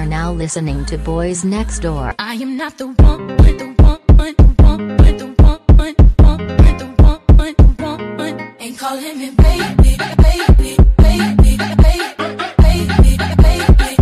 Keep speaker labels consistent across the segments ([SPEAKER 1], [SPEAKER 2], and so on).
[SPEAKER 1] are now listening to Boys Next Door.
[SPEAKER 2] I am not the one, the one, the one, the one, the one, the one, the one. Ain't calling me baby, baby, baby, baby, baby, baby.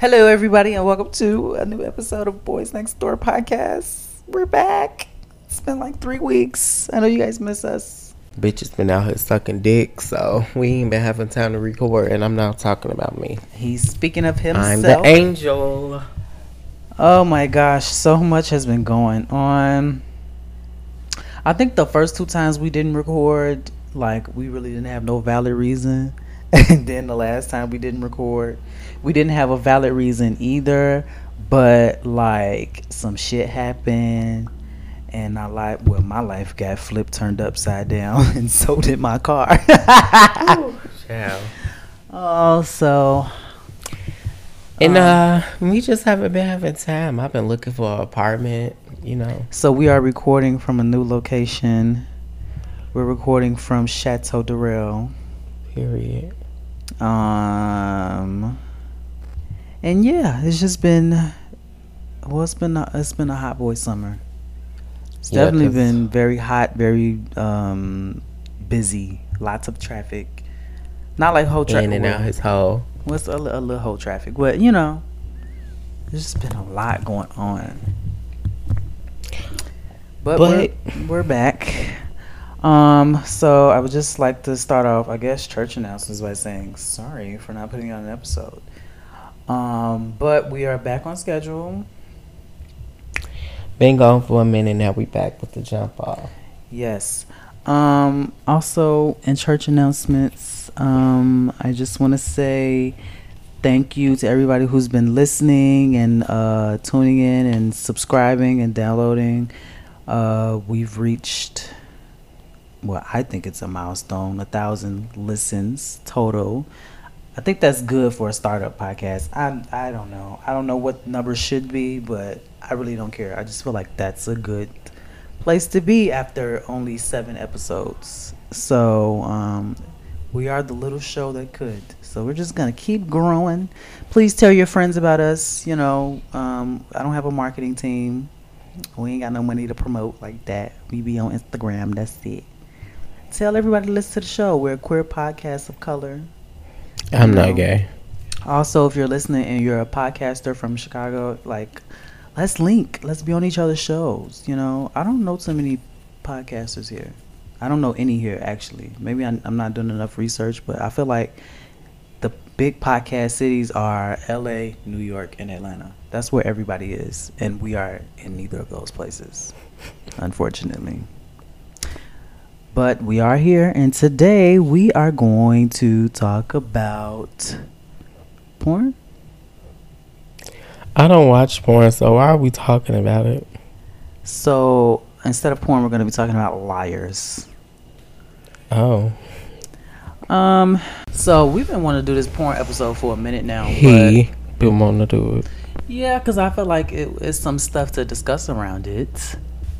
[SPEAKER 3] Hello, everybody, and welcome to a new episode of Boys Next Door podcast. We're back. It's been like three weeks. I know you guys miss us.
[SPEAKER 4] Bitches been out here sucking dick, so we ain't been having time to record. And I'm not talking about me.
[SPEAKER 3] He's speaking of himself.
[SPEAKER 4] I'm the angel.
[SPEAKER 3] Oh my gosh, so much has been going on. I think the first two times we didn't record, like we really didn't have no valid reason. And then the last time we didn't record, we didn't have a valid reason either. But like some shit happened and I like well my life got flipped turned upside down and so did my car.
[SPEAKER 4] Ciao.
[SPEAKER 3] oh so
[SPEAKER 4] And uh, we just haven't been having time. I've been looking for an apartment, you know.
[SPEAKER 3] So we are recording from a new location. We're recording from Chateau Durrell.
[SPEAKER 4] Period.
[SPEAKER 3] Um, and yeah, it's just been well, it's been a, it's been a hot boy summer. It's definitely been very hot, very um busy, lots of traffic. Not like whole traffic.
[SPEAKER 4] In and out his hole.
[SPEAKER 3] What's a, a little whole traffic, but you know, there's just been a lot going on. But,
[SPEAKER 4] But-
[SPEAKER 3] we're, we're back. Um, so I would just like to start off, I guess, church announcements by saying sorry for not putting on an episode. Um, but we are back on schedule.
[SPEAKER 4] Been gone for a minute now. We back with the jump off.
[SPEAKER 3] Yes. Um, also, in church announcements, um, I just want to say thank you to everybody who's been listening and uh, tuning in and subscribing and downloading. Uh, we've reached, well, I think it's a milestone, a thousand listens total. I think that's good for a startup podcast. I I don't know. I don't know what numbers should be, but I really don't care. I just feel like that's a good place to be after only seven episodes. So um, we are the little show that could. So we're just gonna keep growing. Please tell your friends about us. You know, um, I don't have a marketing team. We ain't got no money to promote like that. We be on Instagram. That's it. Tell everybody to listen to the show. We're a queer podcast of color.
[SPEAKER 4] I'm
[SPEAKER 3] No.
[SPEAKER 4] not gay.
[SPEAKER 3] Also, if you're listening and you're a podcaster from Chicago, like, let's link. Let's be on each other's shows. You know, I don't know too many podcasters here. I don't know any here, actually. Maybe I'm, I'm not doing enough research, but I feel like the big podcast cities are LA, New York, and Atlanta. That's where everybody is. And we are in neither of those places, unfortunately. But we are here, and today we are going to talk about porn.
[SPEAKER 4] I don't watch porn, so why are we talking about it?
[SPEAKER 3] So instead of porn, we're going to be talking about liars.
[SPEAKER 4] Oh,
[SPEAKER 3] Um, so we've been wanting to do this porn episode for a minute now.
[SPEAKER 4] he been wanting to do it.
[SPEAKER 3] Yeah, because I feel like it, it's some stuff to discuss around it.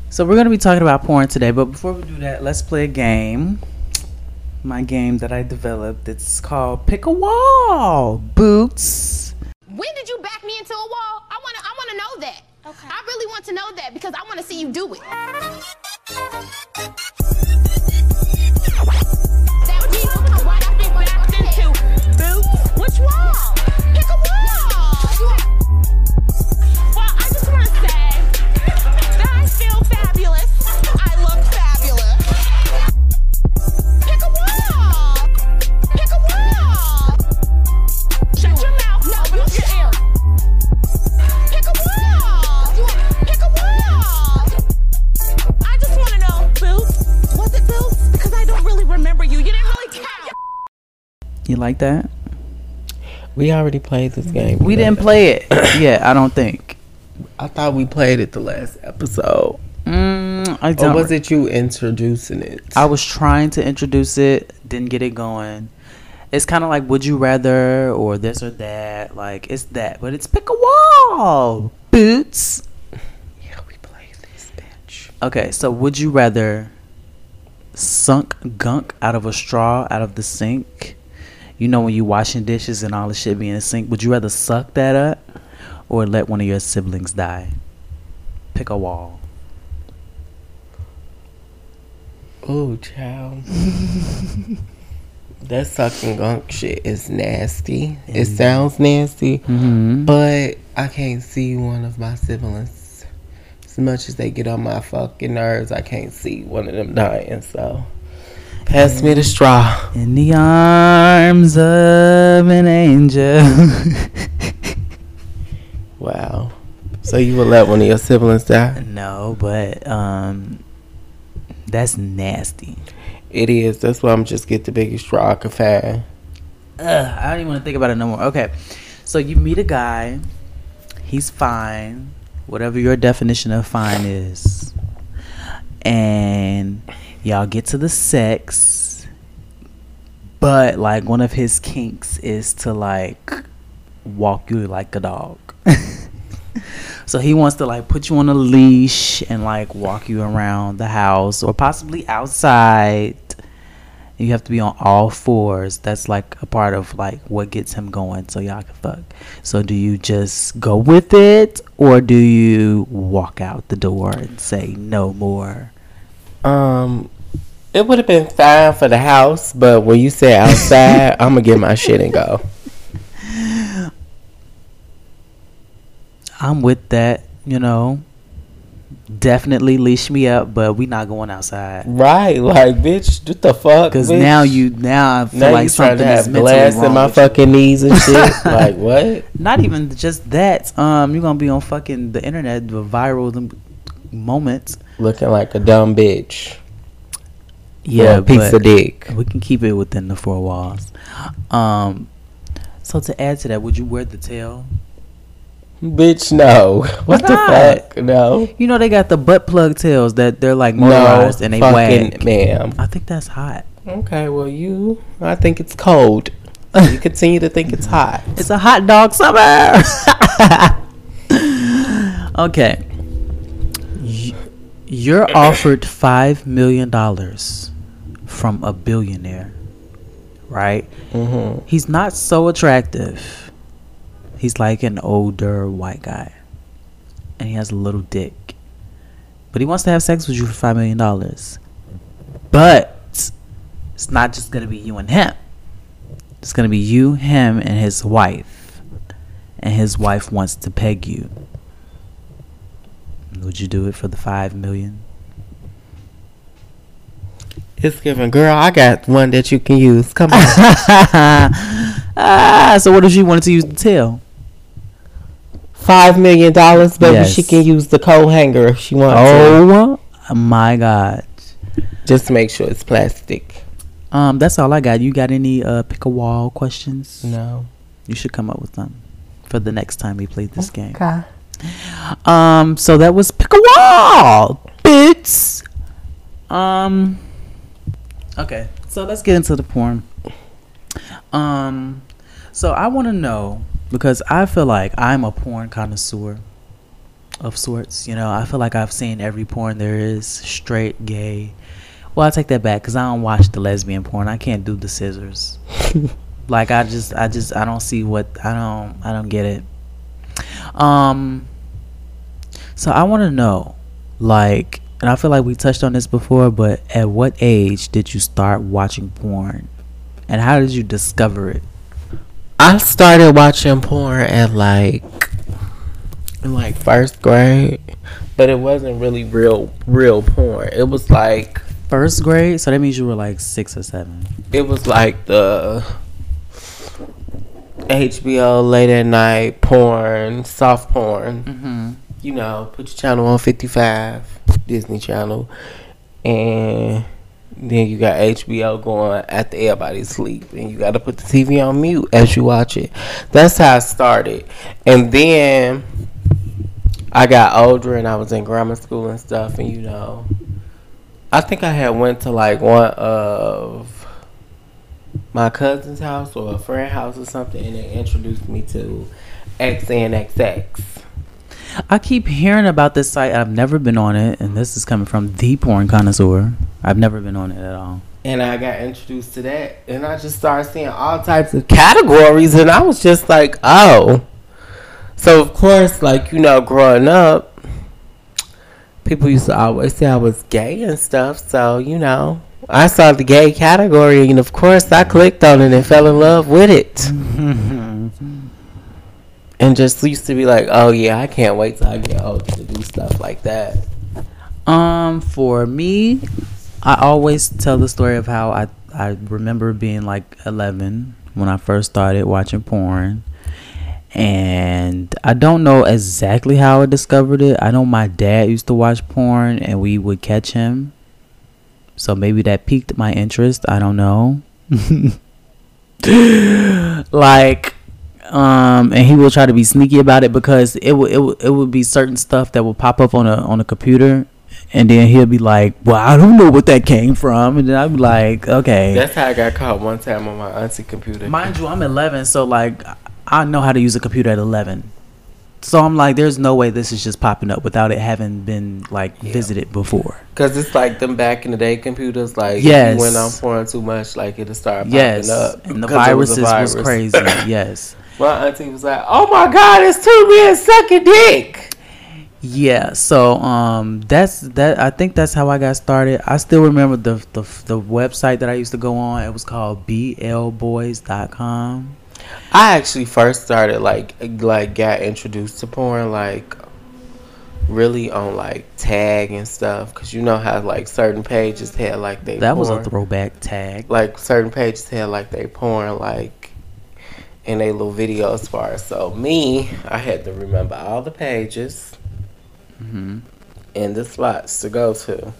[SPEAKER 3] So we're going to be talking about porn today. But before we do that, let's play a game. My game that I developed. It's called Pick a Wall. Boots.
[SPEAKER 5] When did you back me into a wall? I wanna I wanna know that. Okay. I really want to know that because I wanna see you do it. That would be what I've been backed into. Boots. Which wall? Pick a wall. Fabulous. I look fabulous. Pick a wall. Pick a wall. Shut your mouth. No, use your ear. Pick a wall. Pick a wall. I just want to know, Boots. Was it Boots? Because I don't really remember you. You didn't really count.
[SPEAKER 3] You like that?
[SPEAKER 4] We already played this game.
[SPEAKER 3] We didn't play it yet, I don't think.
[SPEAKER 4] I thought we played it the last episode.
[SPEAKER 3] Mm, I
[SPEAKER 4] Or
[SPEAKER 3] don't.
[SPEAKER 4] was it you introducing it?
[SPEAKER 3] I was trying to introduce it, didn't get it going. It's kind of like would you rather or this or that. Like it's that, but it's pick a wall. Boots.
[SPEAKER 4] yeah, we played this bitch.
[SPEAKER 3] Okay, so would you rather sunk gunk out of a straw out of the sink You know when you washing dishes and all the shit be in the sink, would you rather suck that up or let one of your siblings die? Pick a wall.
[SPEAKER 4] Oh, child. that sucking gunk shit is nasty. It sounds nasty,
[SPEAKER 3] Mm-hmm.
[SPEAKER 4] but I can't see one of my siblings. As much as they get on my fucking nerves, I can't see one of them dying. So, pass me the straw.
[SPEAKER 3] In the arms of an angel.
[SPEAKER 4] Wow. So you would let one of your siblings die?
[SPEAKER 3] no, but um, that's nasty.
[SPEAKER 4] It is. That's why I'm just get the biggest straw I can find.
[SPEAKER 3] Ugh, I don't even want to think about it no more. Okay, so you meet a guy, he's fine, whatever your definition of fine is, and y'all get to the sex, but like one of his kinks is to like walk you like a dog. so he wants to like put you on a leash and like walk you around the house or possibly outside you have to be on all fours. That's like a part of like what gets him going so y'all can fuck. So do you just go with it or do you walk out the door and say no more?
[SPEAKER 4] Um, it would have been fine for the house, but when you say outside, I'm gonna get my shit and go.
[SPEAKER 3] I'm with that, you know. Definitely leash me up, but we not going outside.
[SPEAKER 4] Right, like bitch, what the fuck?
[SPEAKER 3] Cause now you now I feel
[SPEAKER 4] now
[SPEAKER 3] like something
[SPEAKER 4] to
[SPEAKER 3] is
[SPEAKER 4] glass in my
[SPEAKER 3] with you.
[SPEAKER 4] fucking knees and shit. like what?
[SPEAKER 3] Not even just that. Um, you're gonna be on fucking the internet, the viral moments.
[SPEAKER 4] Looking like a dumb bitch.
[SPEAKER 3] Yeah,
[SPEAKER 4] a piece of dick.
[SPEAKER 3] We can keep it within the four walls. Um, so to add to that, would you wear the tail?
[SPEAKER 4] Bitch, no. What the
[SPEAKER 3] not?
[SPEAKER 4] fuck? No.
[SPEAKER 3] You know they got the butt plug tails that they're like
[SPEAKER 4] No,
[SPEAKER 3] and they
[SPEAKER 4] fucking
[SPEAKER 3] wag.
[SPEAKER 4] ma'am.
[SPEAKER 3] I think that's hot.
[SPEAKER 4] Okay, well you, I think it's cold. You continue to think it's hot.
[SPEAKER 3] It's a hot dog summer. okay. You're offered five million dollars from a billionaire, right?
[SPEAKER 4] hmm
[SPEAKER 3] He's not so attractive. He's like an older white guy. And he has a little dick. But he wants to have sex with you for five million dollars. But it's not just gonna be you and him. It's gonna be you, him, and his wife. And his wife wants to peg you. Would you do it for the five million?
[SPEAKER 4] It's given, girl. I got one that you can use. Come on.
[SPEAKER 3] ah, so what if she wanted to use the tail?
[SPEAKER 4] Five million dollars, baby. She can use the coat hanger if she wants to.
[SPEAKER 3] Oh my god.
[SPEAKER 4] Just make sure it's plastic.
[SPEAKER 3] Um, that's all I got. You got any uh pick a wall questions?
[SPEAKER 4] No.
[SPEAKER 3] You should come up with them for the next time we play this game. Okay. Um, so that was pick a wall, bitch. Um, okay, so let's get into the porn. Um, so I want to know because I feel like I'm a porn connoisseur of sorts. You know, I feel like I've seen every porn there is, straight, gay. Well, I take that back because I don't watch the lesbian porn. I can't do the scissors. like I just, I just, I don't see what I don't, I don't get it. Um, so I want to know, like, and I feel like we touched on this before, but at what age did you start watching porn, and how did you discover it?
[SPEAKER 4] I started watching porn at like in like first grade, but it wasn't really real real porn. It was like
[SPEAKER 3] First grade, so that means you were like six or seven.
[SPEAKER 4] it was like the HBO late at night porn, soft porn.
[SPEAKER 3] Mm-hmm.
[SPEAKER 4] You know, put your channel on fifty five, Disney Channel, and then you got HBO going after everybody's sleep, and you got to put the TV on mute as you watch it. That's how I started, and then I got older and I was in grammar school and stuff, and you know, I think I had went to like one of my cousin's house or a friend house or something, and they introduced me to XNXX.
[SPEAKER 3] I keep hearing about this site. I've never been on it, and this is coming from the porn connoisseur. I've never been on it at all.
[SPEAKER 4] and I got introduced to that, and I just started seeing all types of categories, and I was just like, oh. So of course, like you know, growing up, people used to always say I was gay and stuff. So you know, I saw the gay category, and of course, I clicked on it and fell in love with it. and just used to be like, oh yeah, I can't wait till I get older to do stuff like that.
[SPEAKER 3] Um, for me, I always tell the story of how I I remember being like 11 when I first started watching porn. And I don't know exactly how I discovered it. I know my dad used to watch porn and we would catch him. So maybe that piqued my interest. I don't know. like um and he will try to be sneaky about it because it would it would, it would be certain stuff that would pop up on a on a computer and then he'll be like well i don't know what that came from and then i'd be like okay
[SPEAKER 4] That's how I got caught one time on my auntie computer.
[SPEAKER 3] mind you i'm 11 so like i know how to use a computer at 11 so i'm like there's no way this is just popping up without it having been like visited before
[SPEAKER 4] Cause it's like them back in the day computers. Like
[SPEAKER 3] Yes.
[SPEAKER 4] if you went on porn too much, like it'll start popping
[SPEAKER 3] yes
[SPEAKER 4] up.
[SPEAKER 3] and the
[SPEAKER 4] 'cause it was
[SPEAKER 3] viruses was, crazy yes
[SPEAKER 4] My auntie was like, "Oh my god, it's two men sucking dick."
[SPEAKER 3] Yeah, so um that's that I think that's how I got started. I still remember the the the website that I used to go on. It was called blboys.com.
[SPEAKER 4] I actually first started like like got introduced to porn like really on like tag and stuff because you know how like certain pages had like they
[SPEAKER 3] That was a throwback tag.
[SPEAKER 4] like certain pages had like they porn like in a little video videos for so me I had to remember all the pages
[SPEAKER 3] hmm
[SPEAKER 4] and the slots to go to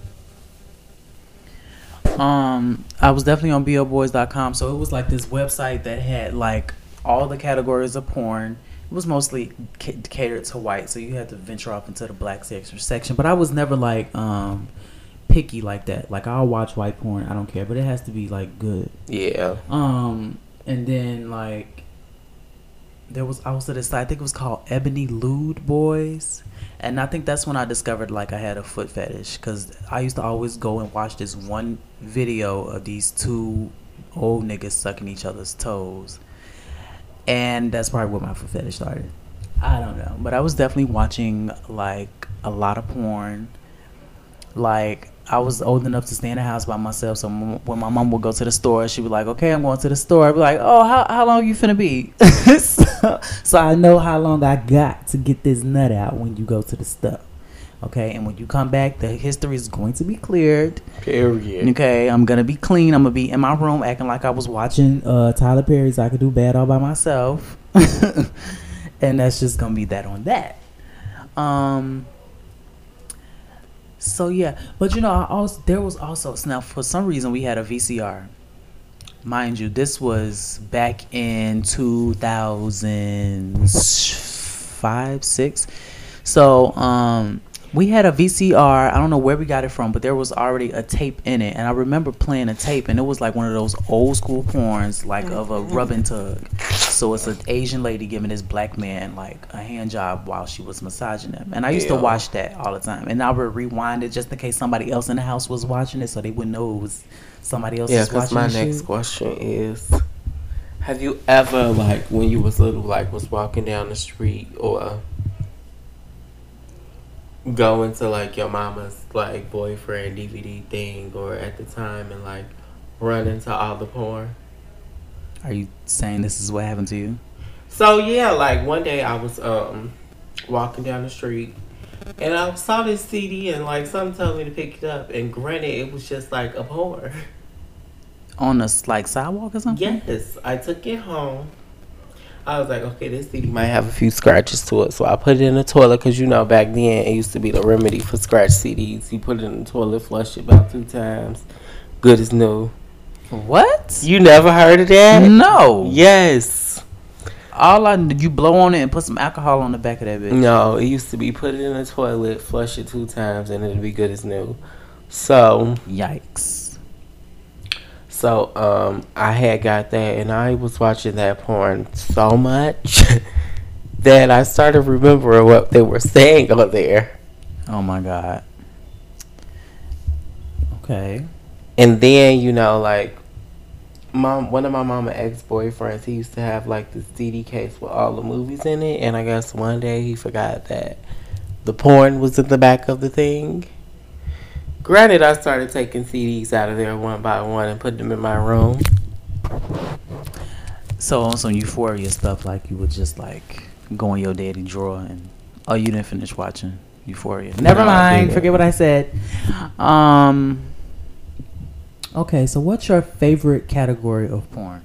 [SPEAKER 3] Um I was definitely on blboys.com, so it was like this website that had like all the categories of porn. It was mostly ca- catered to white, so you had to venture off into the black section section, but I was never like um picky like that. Like I'll watch white porn, I don't care, but it has to be like good.
[SPEAKER 4] yeah
[SPEAKER 3] Um, and then like there was I was also this I think it was called Ebony Lewd Boys, and I think that's when I discovered like I had a foot fetish because I used to always go and watch this one video of these two old niggas sucking each other's toes, and that's probably where my foot fetish started. I don't know, but I was definitely watching like a lot of porn. Like I was old enough to stay in the house by myself, so m- when my mom would go to the store, she'd be like, "Okay, I'm going to the store." I'd be like, "Oh, how how long you finna be?" so, so I know how long I got to get this nut out when you go to the store. Okay, and when you come back, the history is going to be cleared.
[SPEAKER 4] period
[SPEAKER 3] Okay, I'm gonna be clean. I'm gonna be in my room acting like I was watching uh, Tyler Perry's "I Could Do Bad All by Myself," and that's just gonna be that on that. Um. So yeah, but you know, I also there was also now for some reason we had a VCR. Mind you, this was back in 2005, six. So um, we had a VCR. I don't know where we got it from, but there was already a tape in it, and I remember playing a tape, and it was like one of those old school porns, like of a rubbing tug. So it's an Asian lady giving this black man like a hand job while she was massaging him, and I used to watch that all the time, and I would rewind it just in case somebody else in the house was watching it, so they wouldn't know it was somebody else.
[SPEAKER 4] Yeah,
[SPEAKER 3] was watching
[SPEAKER 4] my next question is Have you ever, like, when you was little, like, was walking down the street or going to, like, your mama's, like, boyfriend DVD thing or at the time and, like, run into all the porn?
[SPEAKER 3] Are you saying this is what happened to you?
[SPEAKER 4] So, yeah, like, one day I was um walking down the street and I saw this CD and, like, something told me to pick it up. And granted, it was just, like, a porn.
[SPEAKER 3] On a like sidewalk or something?
[SPEAKER 4] Yes, I took it home. I was like, okay, this CD might have a few scratches to it, so I put it in the toilet because you know back then it used to be the remedy for scratch CDs. You put it in the toilet, flush it about two times, good as new.
[SPEAKER 3] What?
[SPEAKER 4] You never heard of that?
[SPEAKER 3] No.
[SPEAKER 4] Yes.
[SPEAKER 3] All I did you blow on it and put some alcohol on the back of that bitch.
[SPEAKER 4] No, it used to be put it in the toilet, flush it two times, and it'd be good as new. So,
[SPEAKER 3] Yikes.
[SPEAKER 4] so um, I had got that, and I was watching that porn so much that I started remembering what they were saying on there.
[SPEAKER 3] Oh my god. Okay.
[SPEAKER 4] And then you know, like, mom, one of my mama ex boyfriends, he used to have like this CD case with all the movies in it, and I guess one day he forgot that the porn was at the back of the thing. Granted, I started taking CDs out of there one by one and putting them in my room.
[SPEAKER 3] So on some Euphoria stuff, like you would just like go in your daddy drawer and oh, you didn't finish watching Euphoria. Never
[SPEAKER 4] No,
[SPEAKER 3] mind. Forget what I said. Um. Okay, so what's your favorite category of porn?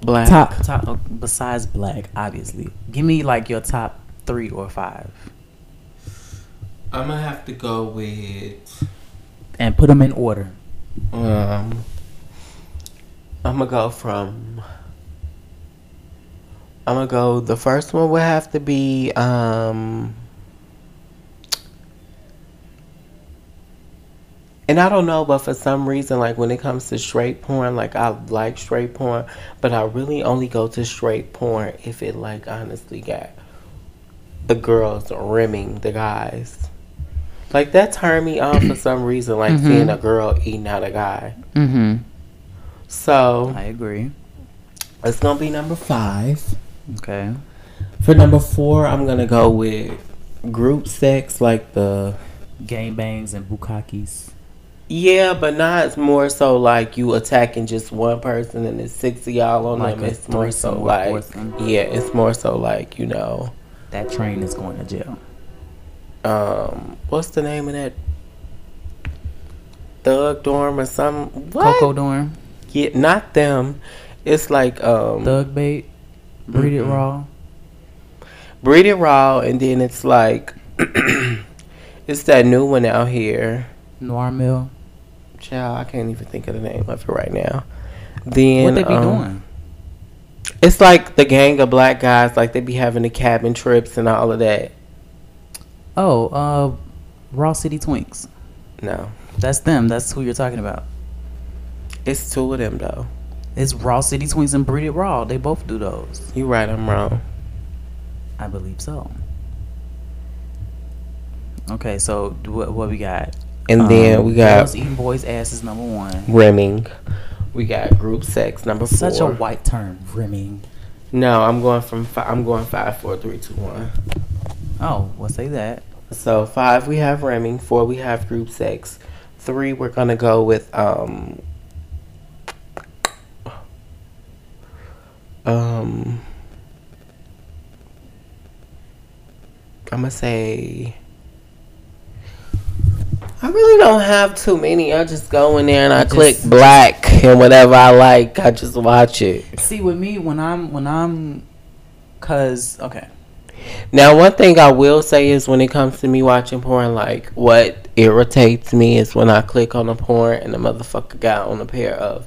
[SPEAKER 4] Black.
[SPEAKER 3] Top, top. oh, Besides black, obviously. Give me like your top three or five,
[SPEAKER 4] I'm gonna have to go with.
[SPEAKER 3] and put them in order.
[SPEAKER 4] Um, I'm gonna go from. I'm gonna go. The first one would have to be um. And I don't know, but for some reason, like when it comes to straight porn, like I like straight porn, but I really only go to straight porn if it like honestly got the girls rimming the guys. Like that turned me off for some reason, like seeing a girl eating out a guy.
[SPEAKER 3] Mm-hmm.
[SPEAKER 4] So
[SPEAKER 3] I agree.
[SPEAKER 4] it's gonna be number five.
[SPEAKER 3] Okay.
[SPEAKER 4] For number four, I'm gonna go with group sex, like the
[SPEAKER 3] Gang bangs and bukkakes.
[SPEAKER 4] Yeah, but not It's more so like you attacking just one person and it's six of y'all on
[SPEAKER 3] Like
[SPEAKER 4] them. It's more so like yeah, it's more so like you know,
[SPEAKER 3] That train is going to jail.
[SPEAKER 4] um, what's the name of that thug dorm or some what?
[SPEAKER 3] Coco Dorm,
[SPEAKER 4] Yeah, not them. It's like um,
[SPEAKER 3] Thug Bait, Breed It
[SPEAKER 4] Mm-mm.
[SPEAKER 3] Raw.
[SPEAKER 4] breed it raw, and then it's like it's that new one out here.
[SPEAKER 3] Noir Male.
[SPEAKER 4] Child, I can't even think of the name of it right now. Then
[SPEAKER 3] What they be
[SPEAKER 4] um,
[SPEAKER 3] doing?
[SPEAKER 4] It's like the gang of black guys, like they be having the cabin trips and all of that.
[SPEAKER 3] Oh, uh, Raw City Twinks.
[SPEAKER 4] No,
[SPEAKER 3] That's them. That's who you're talking about.
[SPEAKER 4] it's two of them though.
[SPEAKER 3] It's Raw City Twinks and Breed It Raw. They both do those.
[SPEAKER 4] You right, I'm wrong.
[SPEAKER 3] I believe so. Okay, so what, what we got?
[SPEAKER 4] And then
[SPEAKER 3] Um,
[SPEAKER 4] we got
[SPEAKER 3] girls eating boys' asses number one.
[SPEAKER 4] rimming. We got group sex number four.
[SPEAKER 3] Such a white term, rimming.
[SPEAKER 4] No, I'm going from five, I'm going five, four, three, two, one.
[SPEAKER 3] Oh, well, say that.
[SPEAKER 4] So five we have rimming, four we have group sex, three we're gonna go with um um I'm gonna say I really don't have too many. I just go in there and I
[SPEAKER 3] You
[SPEAKER 4] click
[SPEAKER 3] just-
[SPEAKER 4] black and whatever I like, I just watch it.
[SPEAKER 3] See, with me, when I'm when I'm, cause okay,
[SPEAKER 4] Now, one thing I will say is when it comes to me watching porn, like what irritates me is when I click on a porn and the motherfucker got on a pair of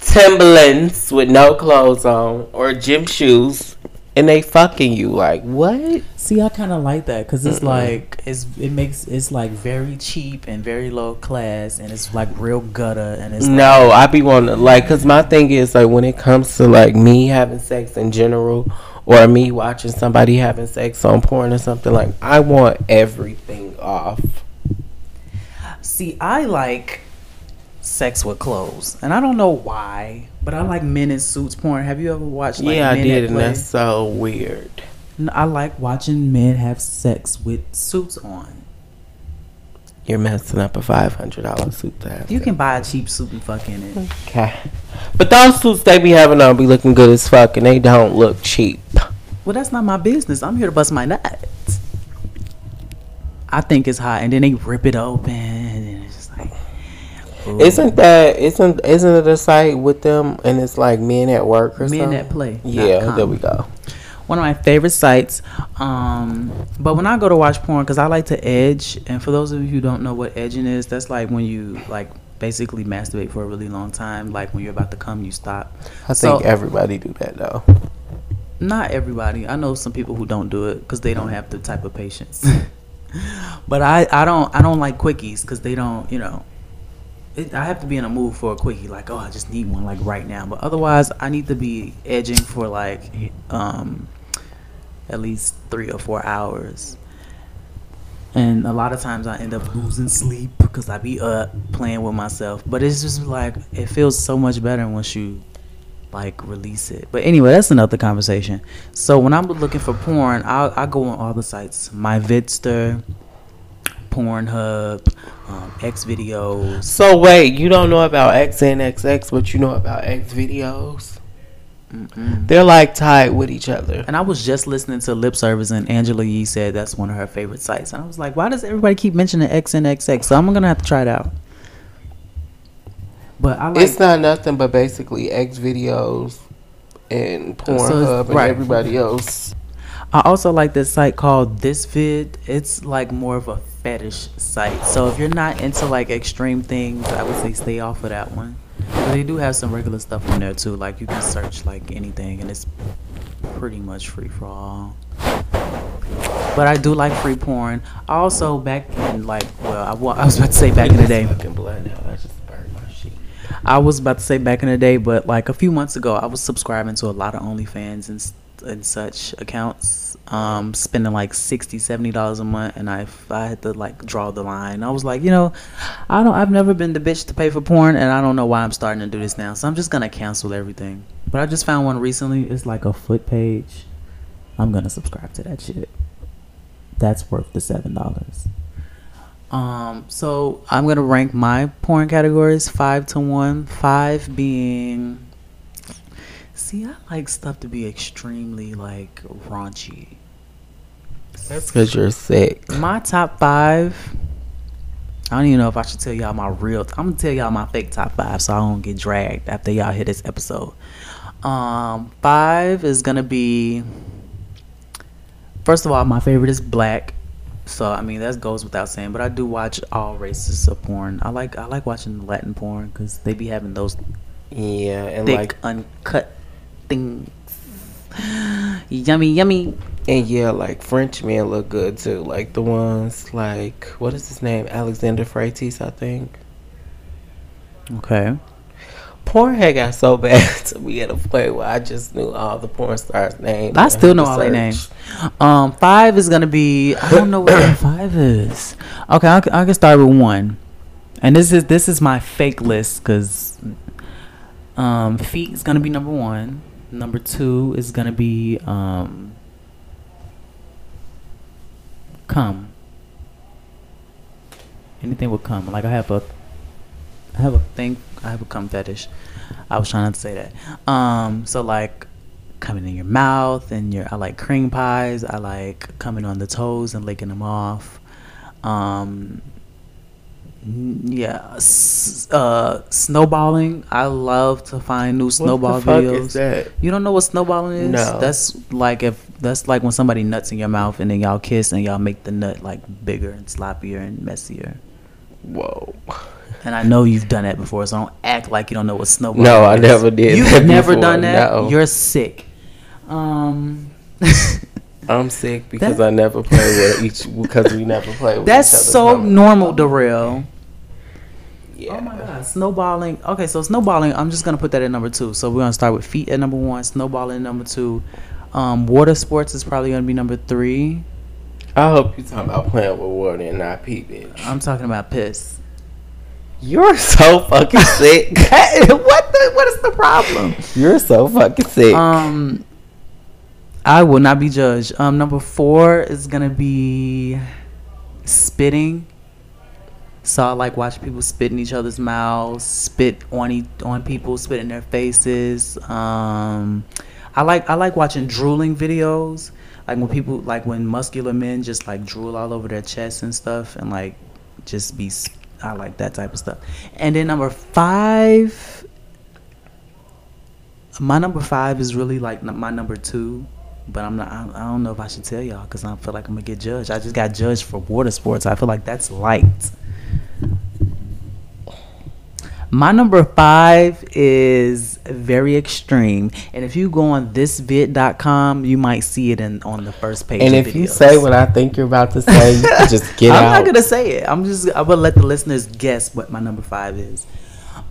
[SPEAKER 4] Timberlands with no clothes on or gym shoes and they fucking you. Like, what?
[SPEAKER 3] See, I kind of like that because it's like it's it makes it's like very cheap and very low class, and it's like real gutter, and it's
[SPEAKER 4] No, I be wanting like, cause my thing is like when it comes to like me having sex in general or me watching somebody having sex on porn or something like, I want everything off.
[SPEAKER 3] See, I like sex with clothes, and I don't know why, but I like men in suits porn. Have you ever watched? Like,
[SPEAKER 4] yeah, I did, and
[SPEAKER 3] play?
[SPEAKER 4] that's so weird.
[SPEAKER 3] I like watching men have sex with suits on.
[SPEAKER 4] You're messing up a five hundred dollar suit to.
[SPEAKER 3] You can buy a cheap suit and fuck in it.
[SPEAKER 4] Okay. But those suits they be having on be looking good as fuck, and they don't look cheap.
[SPEAKER 3] Well, that's not my business. I'm here to bust my nuts. I think it's hot, and then they rip it open, and it's just like. Ooh.
[SPEAKER 4] Isn't that isn't isn't it a site with them and it's like men at work or
[SPEAKER 3] Men
[SPEAKER 4] something?
[SPEAKER 3] That Play
[SPEAKER 4] Yeah, there we go.
[SPEAKER 3] one of my favorite sites. Um, but when I go to watch porn, because I like to edge, and for those of you who don't know what edging is, that's like when you like basically masturbate for a really long time. Like when you're about to come, you stop.
[SPEAKER 4] I
[SPEAKER 3] So-
[SPEAKER 4] think everybody do that though.
[SPEAKER 3] Not everybody. I know some people who don't do it because they don't have the type of patience. but I, I don't I don't like quickies because they don't you know. It, I have to be in a mood for a quickie, like oh I just need one like right now. But otherwise, I need to be edging for like um, at least three or four hours. and a lot of times I end up losing sleep because I be up playing with myself. But it's just like it feels so much better once you like release it. But anyway, that's another conversation. So when I'm looking for porn, I I go on all the sites, my Vidster, Pornhub, um, X videos.
[SPEAKER 4] So wait, you don't know about XNXX, but you know about X videos? They're like tied with each other.
[SPEAKER 3] And I was just listening to Lip Service, and Angela Yee said that's one of her favorite sites. And I was like, why does everybody keep mentioning XNXX? So I'm gonna have to try it out. But I like
[SPEAKER 4] It's not nothing but basically X videos and Pornhub and
[SPEAKER 3] right.
[SPEAKER 4] everybody else.
[SPEAKER 3] I also like this site called This Vid. It's like more of a fetish site. So if you're not into like extreme things, I would say stay off of that one. But they do have some regular stuff on there too. Like you can search like anything, and it's pretty much free for all. But I do like free porn. Also back in like well, I, wa- I was about to say back in the day.
[SPEAKER 4] Fucking blood now. I just burned my sheet.
[SPEAKER 3] I was about to say back in the day, but like a few months ago, I was subscribing to a lot of OnlyFans and and such accounts, um, spending like 60 dollars a month, and I I had to like draw the line. I was like, you know, I don't, I've never been the bitch to pay for porn, and I don't know why I'm starting to do this now. So I'm just gonna cancel everything. But I just found one recently. It's like a foot page. I'm gonna subscribe to that shit. That's worth the seven dollars. Um, so I'm gonna rank my porn categories five to one. Five being, see, I like stuff to be extremely like raunchy.
[SPEAKER 4] That's because you're sick.
[SPEAKER 3] My top five. I don't even know if I should tell y'all my real. I'm gonna tell y'all my fake top five, so I don't get dragged after y'all hear this episode. Um, five is gonna be. First of all, my favorite is black, so I mean that goes without saying. But I do watch all races of porn. I like I like watching Latin porn because they be having those
[SPEAKER 4] Yeah, and
[SPEAKER 3] thick
[SPEAKER 4] like
[SPEAKER 3] uncut things. yummy, yummy.
[SPEAKER 4] and yeah, like French men look good too. Like the ones like what is his name? Alexander Freitas, I think.
[SPEAKER 3] Okay.
[SPEAKER 4] Porn had got so bad to me at a point where I just knew all the porn stars' names.
[SPEAKER 3] I
[SPEAKER 4] and
[SPEAKER 3] still
[SPEAKER 4] had
[SPEAKER 3] know all their names. Um, five is gonna be. I don't know what five is. Okay, I can, I can start with one, and this is this is my fake list because um, feet is gonna be number one. Number two is gonna be um, cum. Anything will come. Like I have a, I have a thing. I have a cum fetish. I was trying to say that. Um, so like coming in your mouth and your I like cream pies. I like coming on the toes and licking them off. Um yeah, s- uh snowballing. I love to find new snowball
[SPEAKER 4] what the fuck
[SPEAKER 3] videos.
[SPEAKER 4] is that?
[SPEAKER 3] You don't know what snowballing is?
[SPEAKER 4] No.
[SPEAKER 3] That's like if that's like when somebody nuts in your mouth and then y'all kiss and y'all make the nut like bigger and sloppier and messier.
[SPEAKER 4] Whoa.
[SPEAKER 3] And I know you've done that before, so don't act like you don't know what snowballing is.
[SPEAKER 4] No, I
[SPEAKER 3] is.
[SPEAKER 4] never did
[SPEAKER 3] You've never
[SPEAKER 4] before,
[SPEAKER 3] done that?
[SPEAKER 4] no.
[SPEAKER 3] You're sick. Um
[SPEAKER 4] I'm sick because
[SPEAKER 3] That-
[SPEAKER 4] I never play with each because we never play with
[SPEAKER 3] That's so normal, Darrell.
[SPEAKER 4] Yeah.
[SPEAKER 3] Oh my god, snowballing. Okay, so snowballing. I'm just gonna put that at number two. So we're gonna start with feet at number one, snowballing at number two. Um, water sports is probably gonna be number three.
[SPEAKER 4] I hope you're talking about playing with water and not pee, bitch.
[SPEAKER 3] I'm talking about piss.
[SPEAKER 4] You're so fucking sick.
[SPEAKER 3] what the? What is the problem?
[SPEAKER 4] You're so fucking sick.
[SPEAKER 3] Um, I will not be judged. Um, number four is gonna be spitting. So I like watching people spit in each other's mouths, spit on e- on people, spit in their faces. Um, I like I like watching drooling videos, like when people like when muscular men just like drool all over their chests and stuff, and like just be. I like that type of stuff. And then number five, my number five is really like my number two, but I'm not. I I don't know if I should tell y'all because I feel like I'm gonna get judged. I just got judged for water sports. I feel like that's light. My number five is very extreme, and if you go on thisvid.com, you might see it in on the first page.
[SPEAKER 4] and
[SPEAKER 3] of
[SPEAKER 4] if you say what I think you're about to say, you can just get
[SPEAKER 3] I'm
[SPEAKER 4] out.
[SPEAKER 3] not gonna say it. I'm just. I'm gonna let the listeners guess what my number five is.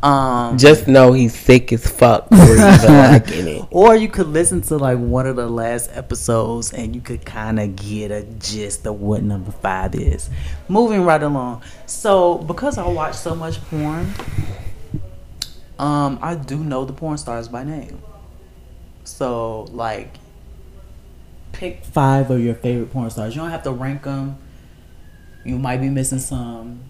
[SPEAKER 3] Um,
[SPEAKER 4] Just know he's sick as fuck for even liking it.
[SPEAKER 3] or you could listen to like one of the last episodes and you could kind of get a gist of what number five is. Moving right along. So because I watch so much porn, um, I do know the porn stars by name. So like, pick five of your favorite porn stars. You don't have to rank them. You might be missing some.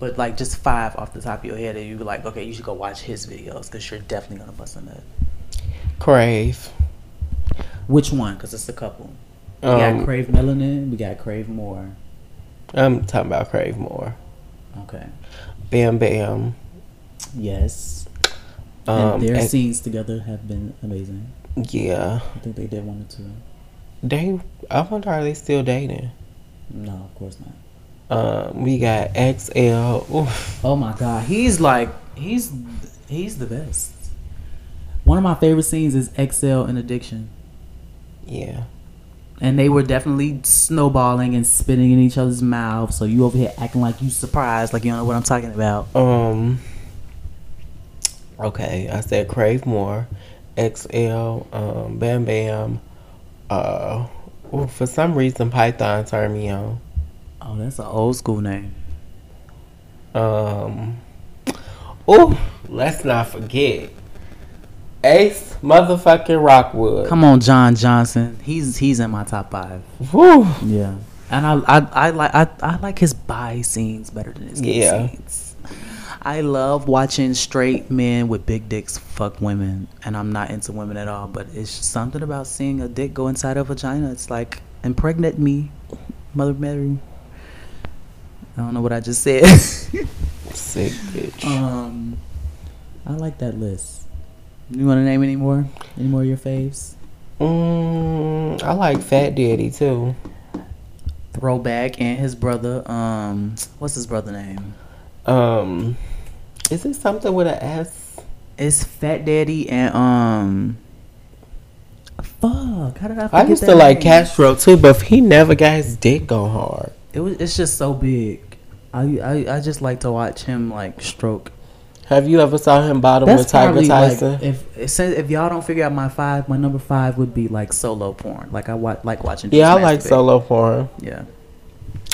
[SPEAKER 3] But like just five off the top of your head, and you be like, okay, you should go watch his videos because you're definitely gonna bust a nut.
[SPEAKER 4] Crave.
[SPEAKER 3] Which one? Because it's a couple. We
[SPEAKER 4] Um,
[SPEAKER 3] got Crave Melanin. We got Crave More.
[SPEAKER 4] I'm talking about Crave more.
[SPEAKER 3] Okay.
[SPEAKER 4] Bam Bam.
[SPEAKER 3] Yes.
[SPEAKER 4] Um,
[SPEAKER 3] and their
[SPEAKER 4] and-
[SPEAKER 3] scenes together have been amazing.
[SPEAKER 4] yeah.
[SPEAKER 3] I think they did one or two.
[SPEAKER 4] They. I wonder are they still dating?
[SPEAKER 3] No, of course not.
[SPEAKER 4] Um, we got XL. Oof.
[SPEAKER 3] Oh my God, he's like he's he's the best. One of my favorite scenes is XL and Addiction.
[SPEAKER 4] Yeah.
[SPEAKER 3] And they were definitely snowballing and spitting in each other's mouths. So you over here acting like you surprised, like you don't know what I'm talking about.
[SPEAKER 4] Um. Okay, I said Crave More, XL, um, Bam Bam. Uh, ooh, for some reason Python turned me on.
[SPEAKER 3] Oh, that's an old school name.
[SPEAKER 4] Um. Oh, let's not forget Ace motherfucking Rockwood.
[SPEAKER 3] Come on, John Johnson. He's he's in my top five.
[SPEAKER 4] Woo.
[SPEAKER 3] Yeah, and I I, I like I, I like his bi scenes better than his yeah.
[SPEAKER 4] Yeah.
[SPEAKER 3] scenes. I love watching straight men with big dicks fuck women, and I'm not into women at all. But it's something about seeing a dick go inside a vagina. It's like impregnate me, Mother Mary. I don't know what I just said.
[SPEAKER 4] Sick bitch.
[SPEAKER 3] um, I like that list. You want to name any more? Any more of your faves?
[SPEAKER 4] Mm, I like Fat Daddy too.
[SPEAKER 3] Throwback and his brother. Um, what's his brother name?
[SPEAKER 4] Um, is it something with an S?
[SPEAKER 3] It's Fat Daddy and um. Fuck! How did I? Forget that
[SPEAKER 4] I used to like
[SPEAKER 3] name?
[SPEAKER 4] Castro too, but he never got his dick go hard.
[SPEAKER 3] It was. It's just so big. I I, I just like to watch him like stroke.
[SPEAKER 4] Have you ever saw him bottom with Tiger Tyson?
[SPEAKER 3] Like, if if y'all don't figure out my five, my number five would be like solo porn. Like I wa- like watching.
[SPEAKER 4] yeah, I like solo porn.
[SPEAKER 3] Yeah,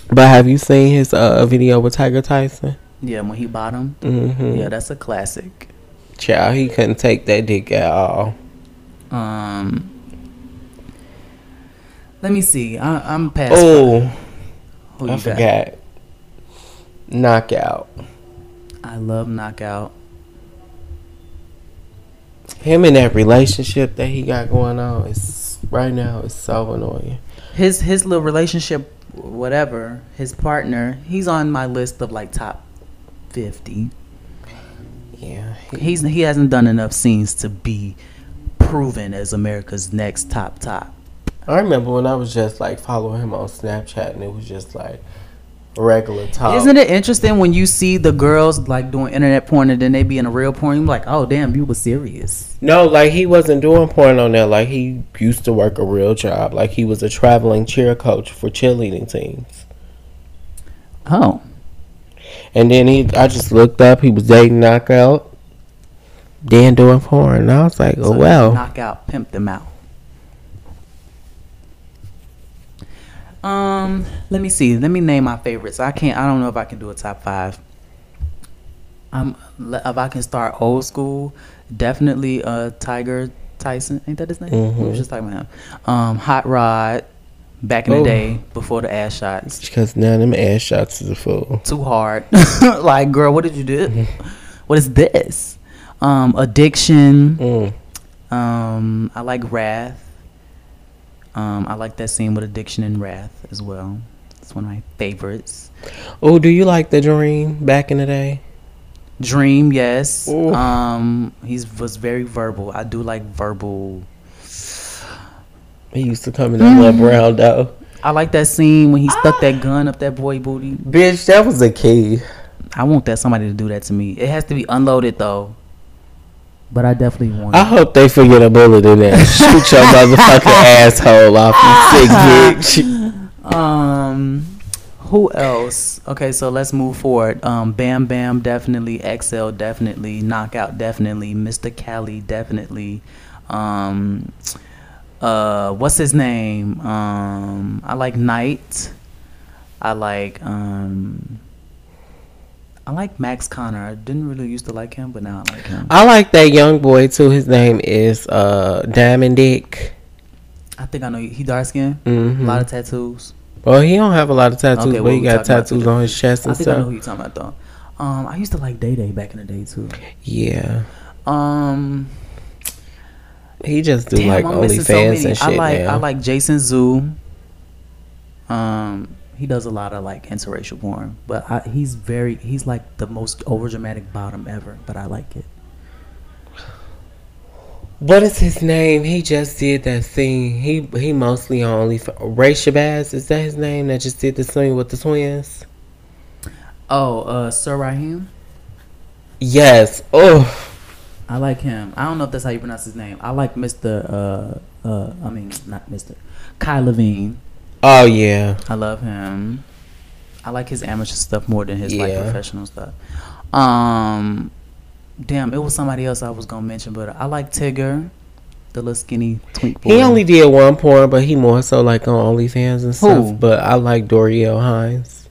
[SPEAKER 4] But have you seen his uh, video with Tiger Tyson?
[SPEAKER 3] Yeah. When he bottom,
[SPEAKER 4] Mm-hmm.
[SPEAKER 3] yeah, that's a classic.
[SPEAKER 4] Child, he couldn't take that dick at all.
[SPEAKER 3] Um, let me see. I, I'm past.
[SPEAKER 4] Oh, I
[SPEAKER 3] you got?
[SPEAKER 4] forgot. Knockout.
[SPEAKER 3] I love knockout.
[SPEAKER 4] Him and that relationship that he got going on is right now is so annoying.
[SPEAKER 3] his his little relationship whatever his partner he's on my list of like top 50
[SPEAKER 4] Yeah, he,
[SPEAKER 3] he's he hasn't done enough scenes to be proven as america's next top top
[SPEAKER 4] I remember when I was just like following him on Snapchat and it was just like regular talk.
[SPEAKER 3] isn't it interesting when you see the girls like doing internet porn and then they be in a real porn you're like oh damn you were serious
[SPEAKER 4] No, like he wasn't doing porn on there. Like he used to work a real job. Like he was a traveling cheer coach for cheerleading teams.
[SPEAKER 3] oh
[SPEAKER 4] And then he, I just looked up. He was dating Knockout, then doing porn. And I was like, oh
[SPEAKER 3] So
[SPEAKER 4] well.
[SPEAKER 3] knockout pimped them out um let me see let me name my favorites i can't i don't know if i can do a top five um if i can start old school definitely uh tiger tyson ain't that his name we
[SPEAKER 4] Mhm.
[SPEAKER 3] was just talking about him um hot rod back in
[SPEAKER 4] Oh.
[SPEAKER 3] the day before the ass shots
[SPEAKER 4] Because of them ass shots is a fool.
[SPEAKER 3] too hard. like, girl, what did you do? What is this? Um, addiction.
[SPEAKER 4] Mm.
[SPEAKER 3] Um, I like Wrath. Um, I like that scene with addiction and Wrath as well. It's one of my favorites.
[SPEAKER 4] Oh, do you like the dream back in the day?
[SPEAKER 3] Dream, yes.
[SPEAKER 4] Ooh.
[SPEAKER 3] Um, he's was very verbal. I do like verbal.
[SPEAKER 4] He used to come in that little brown dough.
[SPEAKER 3] I like that scene when he stuck that gun up that boy booty.
[SPEAKER 4] Bitch, that was a key.
[SPEAKER 3] I want that somebody to do that to me. It has to be unloaded though. But I definitely want.
[SPEAKER 4] I
[SPEAKER 3] it.
[SPEAKER 4] hope they forget a bullet in there. Shoot your motherfucking asshole off, you sick bitch.
[SPEAKER 3] Um, Who else? Okay, so let's move forward. Um, Bam Bam definitely, XL definitely, Knockout definitely, Mr. Cali definitely. Um, uh, what's his name? Um, I like Knight. I like um, I like Max Konnor. I didn't really used to like him, but now I like him.
[SPEAKER 4] I like that young boy too. His name is uh Diamond Dick.
[SPEAKER 3] I think I know he, dark skin,
[SPEAKER 4] Mhm.
[SPEAKER 3] a lot of tattoos.
[SPEAKER 4] Well, he don't have a lot of tattoos,
[SPEAKER 3] Okay,
[SPEAKER 4] but he got tattoos on his chest
[SPEAKER 3] I
[SPEAKER 4] and
[SPEAKER 3] think I know who you're talking about though. Um, I used to like Day Day back in the day too.
[SPEAKER 4] Yeah,
[SPEAKER 3] Um,
[SPEAKER 4] he just do
[SPEAKER 3] damn,
[SPEAKER 4] like
[SPEAKER 3] I'm so
[SPEAKER 4] and shit
[SPEAKER 3] I like
[SPEAKER 4] now.
[SPEAKER 3] I like Jason Zoo. Um, he does a lot of like interracial porn, but I, he's very he's like the most overdramatic bottom ever. But I like it.
[SPEAKER 4] What is his name? He just did that scene. He he mostly only OnlyFans. Ray Shabazz is that his name? That just did the scene with the twins.
[SPEAKER 3] Oh, uh, Sir Raheem.
[SPEAKER 4] Yes. Oh,
[SPEAKER 3] I like him. I don't know if that's how you pronounce his name. I like Mr. Uh, uh, I mean, not Mr. Kai Levine.
[SPEAKER 4] oh yeah.
[SPEAKER 3] I love him. I like his amateur stuff more than his like professional stuff. Um, damn, it was somebody else I was gonna mention, but I like Tigger, the little skinny twink boy.
[SPEAKER 4] He only did one porn, but he more so like on OnlyFans and stuff.
[SPEAKER 3] Who?
[SPEAKER 4] But I like Doriel Hines.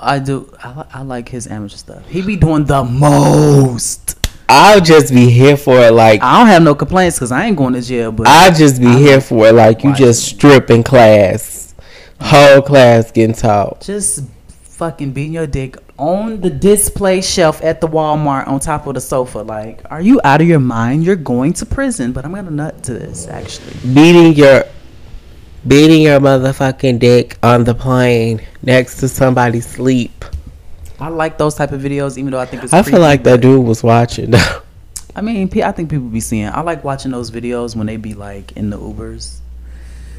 [SPEAKER 3] I do. I, I like his amateur stuff. He be doing the most.
[SPEAKER 4] I'll just be here for it. Like
[SPEAKER 3] I don't have no complaints because I ain't going to jail. But
[SPEAKER 4] I'll just be
[SPEAKER 3] I
[SPEAKER 4] here for it. Like you just stripping class, whole class getting taught.
[SPEAKER 3] just fucking beating your dick on the display shelf at the Walmart on top of the sofa. Like, are you out of your mind? You're going to prison. But I'm gonna nut to this actually.
[SPEAKER 4] beating your beating your motherfucking dick on the plane next to somebody sleep.
[SPEAKER 3] I like those type of videos, even though I think it's.
[SPEAKER 4] I feel like that dude was watching.
[SPEAKER 3] I mean, I think people be seeing. I like watching those videos when they be like in the Ubers.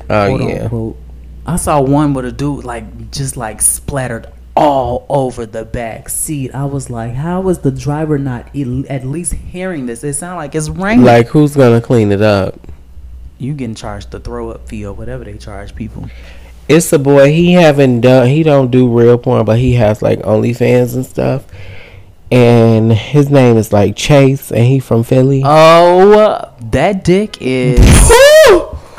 [SPEAKER 4] oh
[SPEAKER 3] quote
[SPEAKER 4] yeah.
[SPEAKER 3] unquote. I saw one with a dude like just like splattered all over the back seat. I was like, how is the driver not el- at least hearing this? It sounded like it's raining.
[SPEAKER 4] Like who's gonna clean it up?
[SPEAKER 3] you getting charged the throw up fee or whatever they charge people.
[SPEAKER 4] It's a boy. He haven't done. He don't do real porn, but he has like OnlyFans and stuff. And his name is like Chase, and he from Philly.
[SPEAKER 3] Oh, that dick is.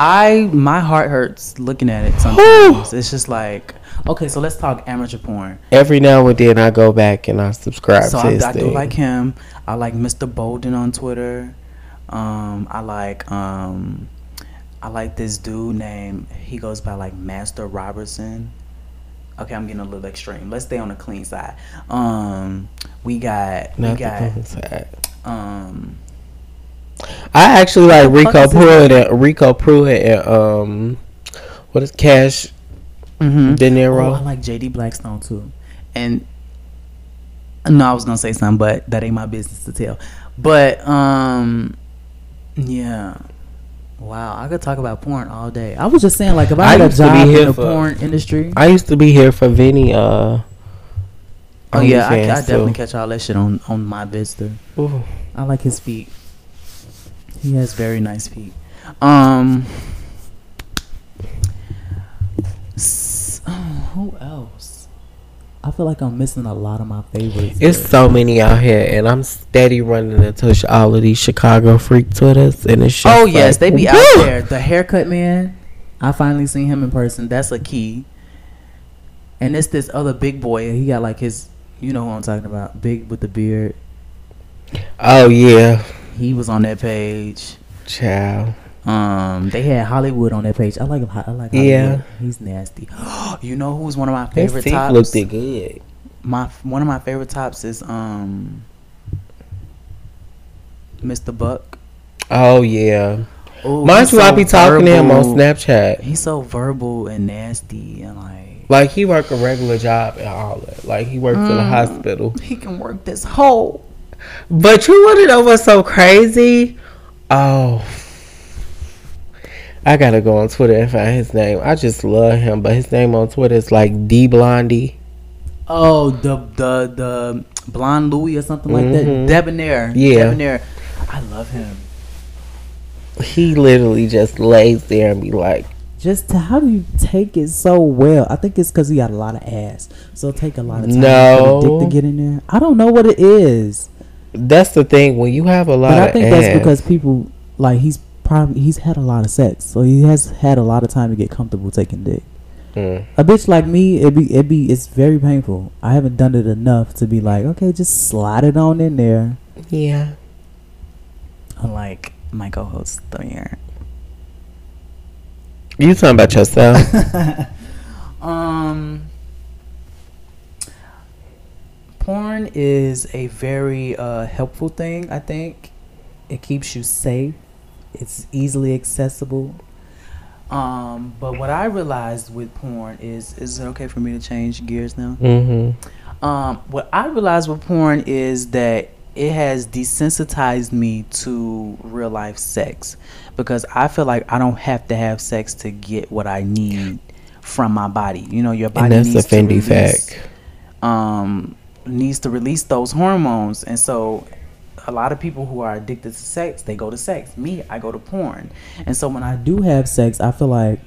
[SPEAKER 3] I my heart hurts looking at it sometimes. it's just like okay, so let's talk amateur porn.
[SPEAKER 4] Every now and then I go back and I subscribe
[SPEAKER 3] So
[SPEAKER 4] to
[SPEAKER 3] I, I do like him. I like Mr. Bolden on Twitter. Um, I like um, I like this dude named he goes by like Master Robertson. Okay, I'm getting a little extreme. Let's stay on the clean side. Um, we got we
[SPEAKER 4] Not the
[SPEAKER 3] got
[SPEAKER 4] clean side.
[SPEAKER 3] um.
[SPEAKER 4] I actually like Rico Pruitt and Rico Pruitt and um, what is Cash
[SPEAKER 3] Mm-hmm.
[SPEAKER 4] De
[SPEAKER 3] Oh,
[SPEAKER 4] Niro?
[SPEAKER 3] I like JD Blackstone too. And no, I was gonna say something, but that ain't my business to tell. But um, yeah. Wow, I could talk about porn all day. I was just saying, like, if I
[SPEAKER 4] I
[SPEAKER 3] had a
[SPEAKER 4] used to be
[SPEAKER 3] job
[SPEAKER 4] here
[SPEAKER 3] in the
[SPEAKER 4] for-
[SPEAKER 3] porn industry,
[SPEAKER 4] I used to be here for Vinny. Uh,
[SPEAKER 3] oh yeah, I, I definitely
[SPEAKER 4] too.
[SPEAKER 3] catch all that shit on on MyVidster.
[SPEAKER 4] Ooh.
[SPEAKER 3] I like his feet. He has very nice feet. Um. s- oh, who else? I feel like I'm missing a lot of my favorites.
[SPEAKER 4] It's
[SPEAKER 3] but-
[SPEAKER 4] so many out here, and I'm steady running into all of these Chicago freak Twitters, and it's just
[SPEAKER 3] Oh yes, they be
[SPEAKER 4] woo!
[SPEAKER 3] out there. The haircut man. I finally seen him in person. That's a key. And it's this other big boy. He got like his, you know who I'm talking about, big with the beard.
[SPEAKER 4] Oh yeah,
[SPEAKER 3] He was on that page.
[SPEAKER 4] child.
[SPEAKER 3] Um, they had Hollywood on that page. I like him. I like Hollywood.
[SPEAKER 4] Yeah.
[SPEAKER 3] he's nasty. you know who's one of my
[SPEAKER 4] His
[SPEAKER 3] favorite
[SPEAKER 4] teeth
[SPEAKER 3] tops?
[SPEAKER 4] looked good.
[SPEAKER 3] My one of my favorite tops is um, Mr. Buck.
[SPEAKER 4] Oh yeah.
[SPEAKER 3] Oh,
[SPEAKER 4] Mind you, I
[SPEAKER 3] so
[SPEAKER 4] be talking to him on. Snapchat.
[SPEAKER 3] He's so verbal and nasty and like
[SPEAKER 4] Like he work a regular job and all that. Like he works in a
[SPEAKER 3] Mm.
[SPEAKER 4] hospital.
[SPEAKER 3] he can work this whole.
[SPEAKER 4] But you want to know what's so crazy? Oh. I gotta go on Twitter and find his name. I just love him, but his name on Twitter is like D Blondie.
[SPEAKER 3] Oh, the the the blonde Louis or something like that.
[SPEAKER 4] Mhm.
[SPEAKER 3] Debonair.
[SPEAKER 4] Yeah.
[SPEAKER 3] Debonair. I love him.
[SPEAKER 4] He literally just lays there and be like,
[SPEAKER 6] just to, how do you take it so well? I think it's because he got a lot of ass, so it take a lot of time
[SPEAKER 4] No.
[SPEAKER 6] for the dick to get in there. I don't know what it is,
[SPEAKER 4] That's the thing. When you have a lot
[SPEAKER 6] but
[SPEAKER 4] of
[SPEAKER 6] I think
[SPEAKER 4] ass,
[SPEAKER 6] that's because people like he's probably he's had a lot of sex, so he has had a lot of time to get comfortable taking dick.
[SPEAKER 4] Mm.
[SPEAKER 6] A bitch like me, it be it be it's very painful. I haven't done it enough to be like, okay, just slide it on in there.
[SPEAKER 4] Yeah.
[SPEAKER 3] Unlike my co-host Thamir.
[SPEAKER 4] You talking about yourself?
[SPEAKER 3] Um, porn is a very uh, helpful thing. I think it keeps you safe. It's easily accessible. Um, but what I realized with porn is, is it okay for me to change gears now?
[SPEAKER 4] mm-hmm.
[SPEAKER 3] Um, what I realized with porn is that it has desensitized me to real life sex because I feel like I don't have to have sex to get what I need from my body. You know, your body
[SPEAKER 4] And that's
[SPEAKER 3] needs
[SPEAKER 4] a
[SPEAKER 3] to release,
[SPEAKER 4] fact.
[SPEAKER 3] um, needs to release those hormones, and so a lot of people who are addicted to sex, they go to sex. Me, I go to porn, and so when I do
[SPEAKER 6] have sex? I feel like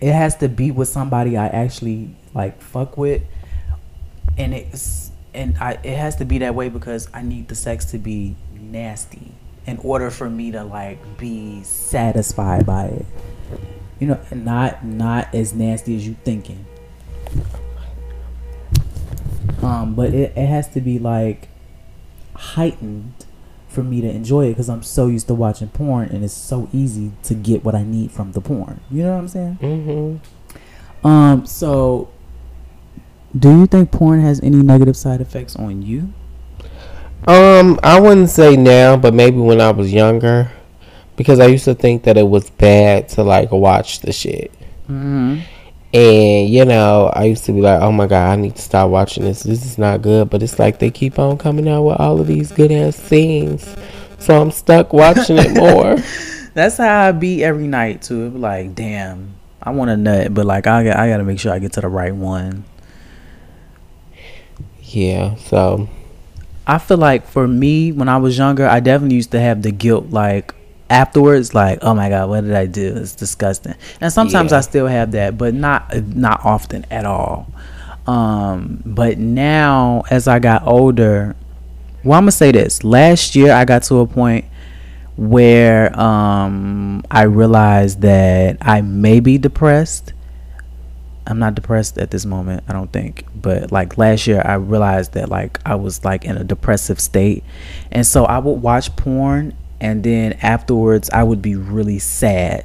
[SPEAKER 6] it has to be with somebody I actually like fuck with.
[SPEAKER 3] and it's and I it has to be that way because I need the sex to be nasty in order for me to like be
[SPEAKER 6] satisfied by it. You know, not not as nasty as you thinking. Um, but it, it has to be like heightened for me to enjoy it because I'm so used to watching porn and it's so easy to get what I need from the porn. You know what I'm saying?
[SPEAKER 4] Mm-hmm.
[SPEAKER 6] Um, so
[SPEAKER 3] Do you think porn has any negative side effects on you?
[SPEAKER 4] Um, I wouldn't say now, but maybe when I was younger, because I used to think that it was bad to like watch the shit.
[SPEAKER 3] Mm-hmm.
[SPEAKER 4] And you know, I used to be like, "Oh my god, I need to stop watching this. This is not good." But it's like they keep on coming out with all of these good ass scenes, so I'm stuck watching it more.
[SPEAKER 3] That's how I be every night too. Like, damn, I want a nut, but like I got I gotta make sure I get to the right one.
[SPEAKER 4] Yeah, so
[SPEAKER 3] I feel like for me, when I was younger, I definitely used to have the guilt like afterwards, like, oh my god, what did I do? It's disgusting. And sometimes
[SPEAKER 4] Yeah.
[SPEAKER 3] I still have that, but not not often at all. Um, but now as I got older, well, I'm gonna say this. Last year, I got to a point where um, I realized that I may be depressed. I'm not depressed at this moment, I don't think. But like last year, I realized that like I was like in a depressive state, and so I would watch porn, and then afterwards I would be really sad.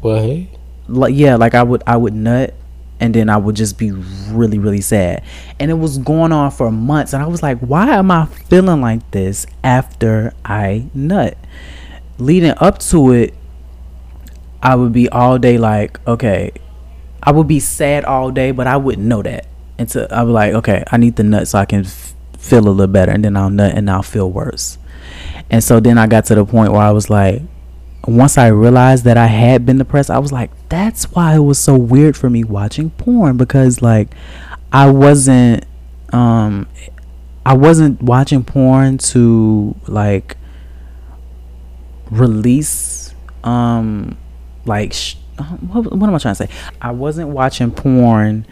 [SPEAKER 4] what?
[SPEAKER 3] Like yeah, like I would I would nut, and then I would just be really really sad, and it was going on for months, and I was like, why am I feeling like this after I nut? Leading up to it, I would be all day like, okay, I would be sad all day, but I wouldn't know that until I was like, okay, I need the nut so I can f- feel a little better, and then I'll nut and I'll feel worse. And so then I got to the point where I was like, once I realized that I had been depressed, I was like, that's why it was so weird for me watching porn because like I wasn't um I wasn't watching porn to like release um like sh- what, what am I trying to say? I wasn't watching porn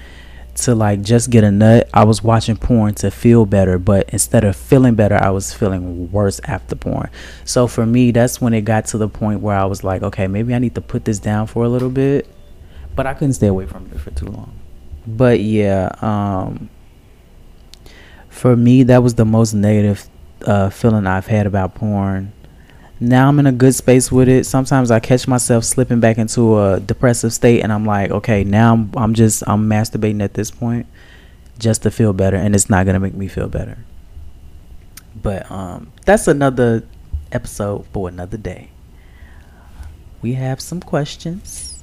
[SPEAKER 3] to like just get a nut. I was watching porn to feel better, but instead of feeling better, I was feeling worse after porn. So for me, that's when it got to the point where I was like, okay, maybe I need to put this down for a little bit. But I couldn't stay away from it for too long. But yeah, um for me that was the most negative uh feeling I've had about porn now I'm in a good space with it. Sometimes I catch myself slipping back into a depressive state, and I'm like, okay, now I'm, I'm just I'm masturbating at this point, just to feel better, and it's not gonna make me feel better. But um, that's another episode for another day. We have some questions.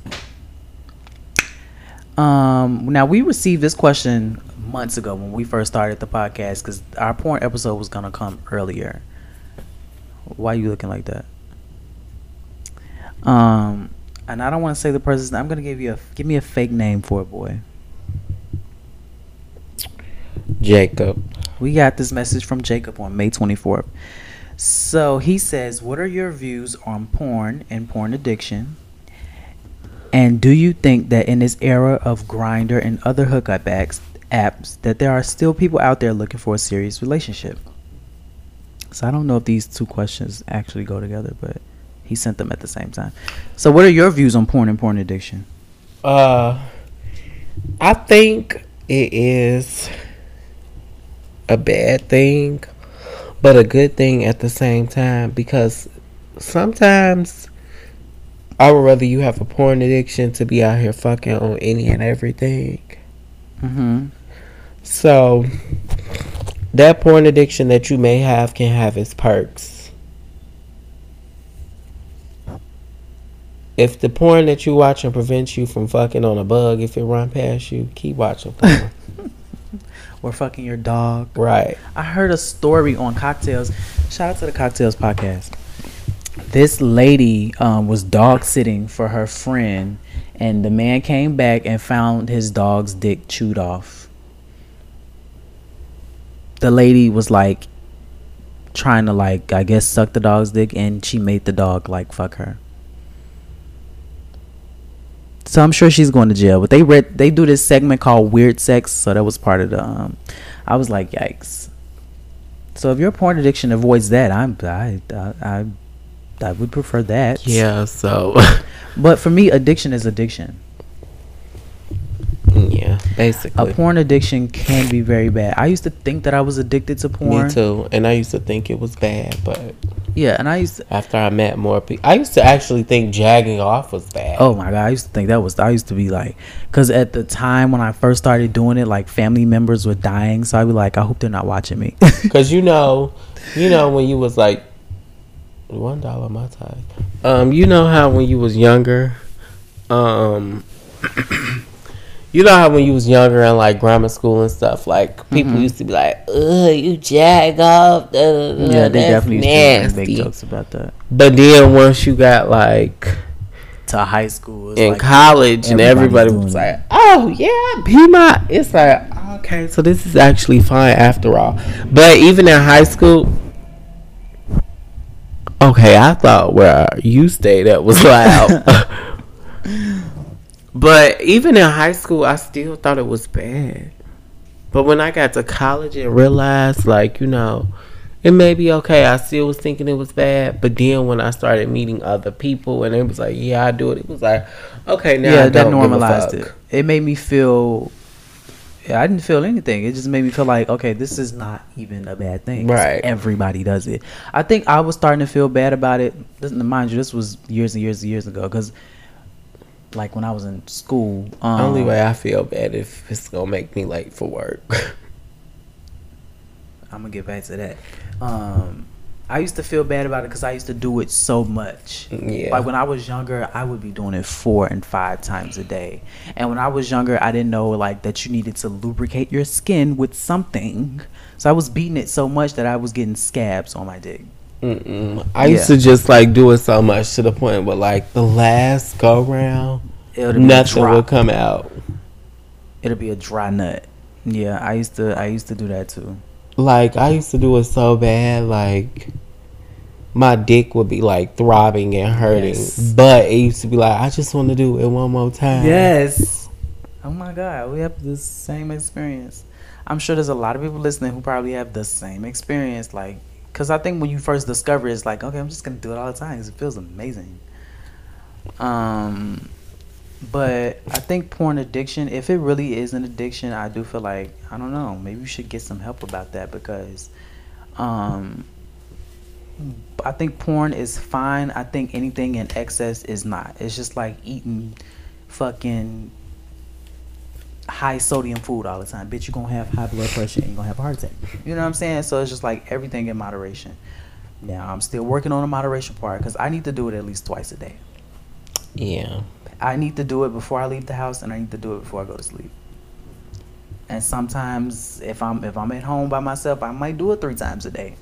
[SPEAKER 3] Um, now we received this question months ago when we first started the podcast because our porn episode was gonna come earlier. Why you looking like that? Um, and I don't want to say the person's. I'm gonna give you a give me a fake name for it, boy.
[SPEAKER 4] Jacob.
[SPEAKER 3] We got this message from Jacob on May 24th. So he says, "What are your views on porn and porn addiction? And do you think that in this era of Grindr and other hookup apps, apps that there are still people out there looking for a serious relationship? So I don't know if these two questions actually go together, but he sent them at the same time. So what are your views on porn and porn addiction?
[SPEAKER 4] Uh, I think it is a bad thing, but a good thing at the same time because sometimes I would rather you have a porn addiction to be out here fucking on any and everything.
[SPEAKER 3] Mm-hmm.
[SPEAKER 4] So that porn addiction that you may have can have its perks. If the porn that you watching prevents you from fucking on a bug, if it run past you, keep watching porn.
[SPEAKER 3] Or fucking your dog.
[SPEAKER 4] right.
[SPEAKER 3] I heard a story on Cocktails. Shout out to the Cocktails podcast. This lady um, was dog sitting for her friend, and the man came back and found his dog's dick chewed off. The lady was like trying to like I guess suck the dog's dick, and she made the dog like fuck her. So I'm sure she's going to jail. But they read they do this segment called Weird Sex, so that was part of the. Um, I was like, yikes. So if your porn addiction avoids that, I'm I I I, I would prefer that.
[SPEAKER 4] Yeah, so
[SPEAKER 3] But for me, addiction is addiction.
[SPEAKER 4] Yeah, basically.
[SPEAKER 3] A porn addiction can be very bad. I used to think that I was addicted to porn.
[SPEAKER 4] Me too. And I used to think it was bad, but
[SPEAKER 3] Yeah, and I used to,
[SPEAKER 4] after I met more people, I used to actually think jagging off was bad.
[SPEAKER 3] Oh my god, I used to think that was I used to be like cuz at the time when I first started doing it like family members were dying, so I'd be like I hope they're not watching me.
[SPEAKER 4] Cause you know, you know when you was like one dollar my time. Um, you know how when you was younger, um, you know how when you was younger and like grammar school and stuff, like people mm-hmm. used to be like, "Ugh, you jack off." da, da,
[SPEAKER 3] yeah, they definitely used to make
[SPEAKER 4] nasty.
[SPEAKER 3] jokes about that.
[SPEAKER 4] But then once you got like
[SPEAKER 3] To high school,
[SPEAKER 4] in
[SPEAKER 3] like,
[SPEAKER 4] college and everybody was like, "Oh yeah, be my." It's like okay, so this is actually fine after all. But even in high school, okay, I thought where you stayed at was loud. But even in high school, I still thought it was bad. But when I got to college and realized, like you know, it may be okay. I still was thinking it was bad, but then when I started meeting other people and it was like, yeah, I do it. It was like, okay, now
[SPEAKER 3] yeah,
[SPEAKER 4] I
[SPEAKER 3] that
[SPEAKER 4] don't give a
[SPEAKER 3] normalized it. It made me feel. Yeah, I didn't feel anything. It just made me feel like, okay, this is not even a bad thing.
[SPEAKER 4] Right.
[SPEAKER 3] Everybody does it. I think I was starting to feel bad about it. Mind you, this was years and years and years ago. Because, like, when I was in school, um,
[SPEAKER 4] Only way I feel bad if it's gonna make me late for work.
[SPEAKER 3] I'm gonna get back to that. Um, I used to feel bad about it because I used to do it so much.
[SPEAKER 4] Yeah.
[SPEAKER 3] Like when I was younger, I would be doing it four and five times a day. And when I was younger, I didn't know like that you needed to lubricate your skin with something. So I was beating it so much that I was getting scabs on my dick.
[SPEAKER 4] Mm-mm. I used to just like do it so much to the point where like the last go round, nothing would come out.
[SPEAKER 3] It'll be a dry nut. Yeah, I used to. I used to do that too.
[SPEAKER 4] Like I used to do it so bad, like my dick would be like throbbing and hurting,
[SPEAKER 3] Yes.
[SPEAKER 4] but it used to be like I just want to do it one more time.
[SPEAKER 3] Yes. Oh my God, we have the same experience. I'm sure there's a lot of people listening who probably have the same experience. Like, because I think when you first discover it, it's like, okay, I'm just gonna do it all the time 'cause it feels amazing. Um, but I think porn addiction, if it really is an addiction, I do feel like I don't know. Maybe you should get some help about that because, um, I think porn is fine. I think anything in excess is not. It's just like eating fucking high sodium food all the time. Bitch, you're gonna have high blood pressure and you're gonna have a heart attack. You know what I'm saying? So it's just like everything in moderation. Now I'm still working on the moderation part because I need to do it at least twice a day.
[SPEAKER 4] yeah.
[SPEAKER 3] I need to do it before I leave the house and I need to do it before I go to sleep. And sometimes if I'm if I'm at home by myself, I might do it three times a day.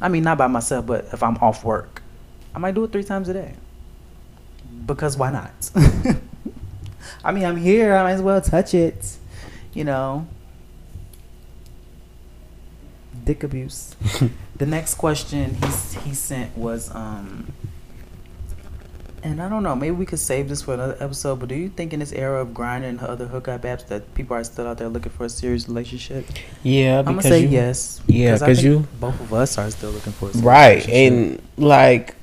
[SPEAKER 3] I mean not by myself, but if I'm off work, I might do it three times a day. Because why not? I mean I'm here, I might as well touch it. You know. Dick abuse. the next question he he sent was um And I don't know, maybe we could save this for another episode. But do you think in this era of grinding and other hookup apps that people are still out there looking for a serious relationship?
[SPEAKER 4] Yeah,
[SPEAKER 3] I'm gonna say
[SPEAKER 4] you,
[SPEAKER 3] yes.
[SPEAKER 4] Yeah,
[SPEAKER 3] because I
[SPEAKER 4] 'cause
[SPEAKER 3] think
[SPEAKER 4] you-
[SPEAKER 3] both of us are still looking for a serious
[SPEAKER 4] right, and like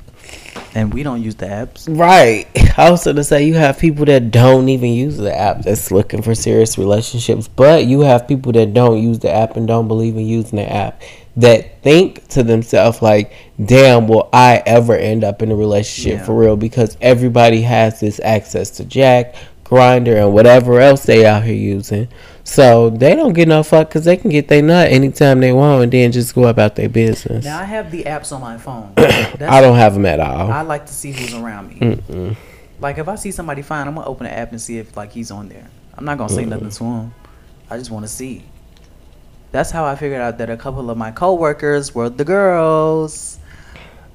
[SPEAKER 3] and we don't use the apps.
[SPEAKER 4] Right. I was gonna say you have people that don't even use the app that's looking for serious relationships, but you have people that don't use the app and don't believe in using the app that think to themselves like, "Damn, will I ever end up in a relationship
[SPEAKER 3] Yeah.
[SPEAKER 4] for real?" Because everybody has this access to Jack'd, Grindr, and whatever else they out here using. So they don't get no fuck because they can get their nut anytime they want and then just go about their business.
[SPEAKER 3] Now I have the apps on my phone.
[SPEAKER 4] I don't have them at all.
[SPEAKER 3] I like to see who's around me.
[SPEAKER 4] Mm-mm.
[SPEAKER 3] Like if I see somebody fine, I'm gonna open the app and see if like he's on there. I'm not gonna say nothing to him. I just want to see. That's how I figured out that a couple of my coworkers were the girls.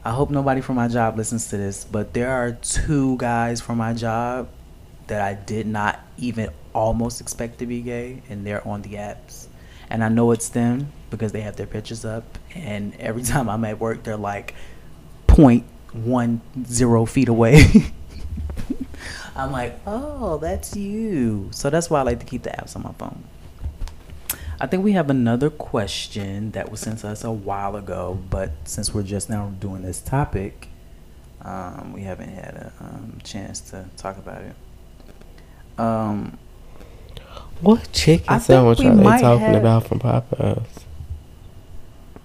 [SPEAKER 3] I hope nobody from my job listens to this, but there are two guys from my job that I did not even almost expect to be gay, and they're on the apps. And I know it's them because they have their pictures up, and every time I'm at work, they're like 0.10 feet away. I'm like, oh, that's you. So that's why I like to keep the apps on my phone. I think we have another question that was sent to us a while ago, but since we're just now doing this topic, um, we haven't had a um, chance to talk about it. Um,
[SPEAKER 4] What chicken sandwich are they talking about from Popeyes?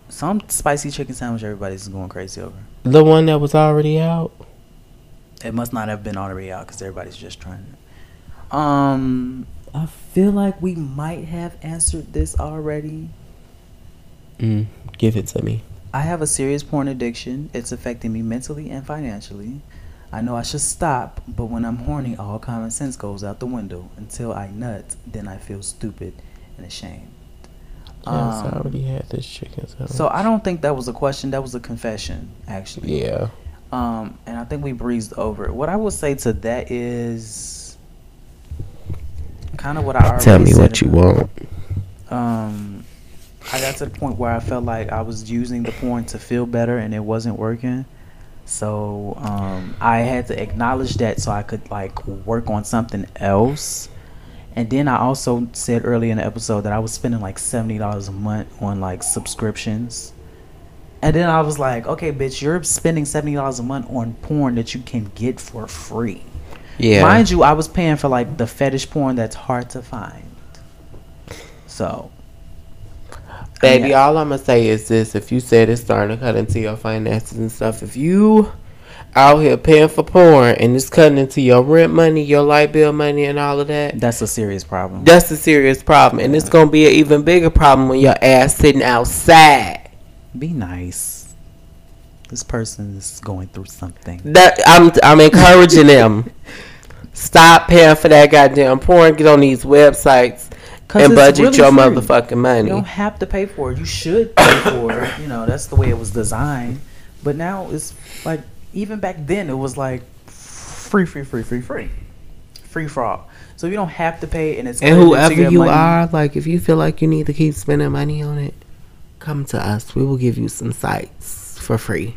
[SPEAKER 3] some spicy chicken sandwich everybody's going crazy over.
[SPEAKER 4] The one that was already out.
[SPEAKER 3] It must not have been already out because everybody's just trying it. Um, I feel like we might have answered this already.
[SPEAKER 4] Mm, give it to me.
[SPEAKER 3] I have a serious porn addiction. It's affecting me mentally and financially. I know I should stop, but when I'm horny, all common sense goes out the window. Until I nut, then I feel stupid and ashamed.
[SPEAKER 4] Yes, I
[SPEAKER 3] Um,
[SPEAKER 4] already had this chicken sandwich.
[SPEAKER 3] So I don't think that was a question. That was a confession, actually.
[SPEAKER 4] yeah,
[SPEAKER 3] Um, and I think we breezed over it. What I would say to that is kind of what I already
[SPEAKER 4] tell me
[SPEAKER 3] said
[SPEAKER 4] what you
[SPEAKER 3] about-
[SPEAKER 4] want.
[SPEAKER 3] um I got to the point where I felt like I was using the porn to feel better and it wasn't working. So um I had to acknowledge that so I could like work on something else. And then I also said earlier in the episode that I was spending like seventy dollars a month on like subscriptions. And then I was like, okay, bitch, you're spending seventy dollars a month on porn that you can get for free.
[SPEAKER 4] Yeah,
[SPEAKER 3] Mind you, I was paying for like the fetish porn that's hard to find. So,
[SPEAKER 4] baby.
[SPEAKER 3] Yeah.
[SPEAKER 4] All I'm gonna say is this: if you said it's starting to cut into your finances and stuff, if you out here paying for porn and it's cutting into your rent money, your light bill money, and all of that,
[SPEAKER 3] that's a serious problem.
[SPEAKER 4] that's a serious problem, and it's gonna be an even bigger problem when your ass sitting outside.
[SPEAKER 3] Be nice. This person is going through something.
[SPEAKER 4] That I'm I'm encouraging them. Stop paying for that goddamn porn. Get on these websites and budget
[SPEAKER 3] really
[SPEAKER 4] your
[SPEAKER 3] free.
[SPEAKER 4] motherfucking money.
[SPEAKER 3] You don't have to pay for it. You should pay for it. You know, that's the way it was designed. But now it's like, even back then, it was like free, free, free, free, free. Free for all. So you don't have to pay, and it's
[SPEAKER 4] And whoever you
[SPEAKER 3] money.
[SPEAKER 4] are, like if you feel like you need to keep spending money on it, come to us. We will give you some sites for free.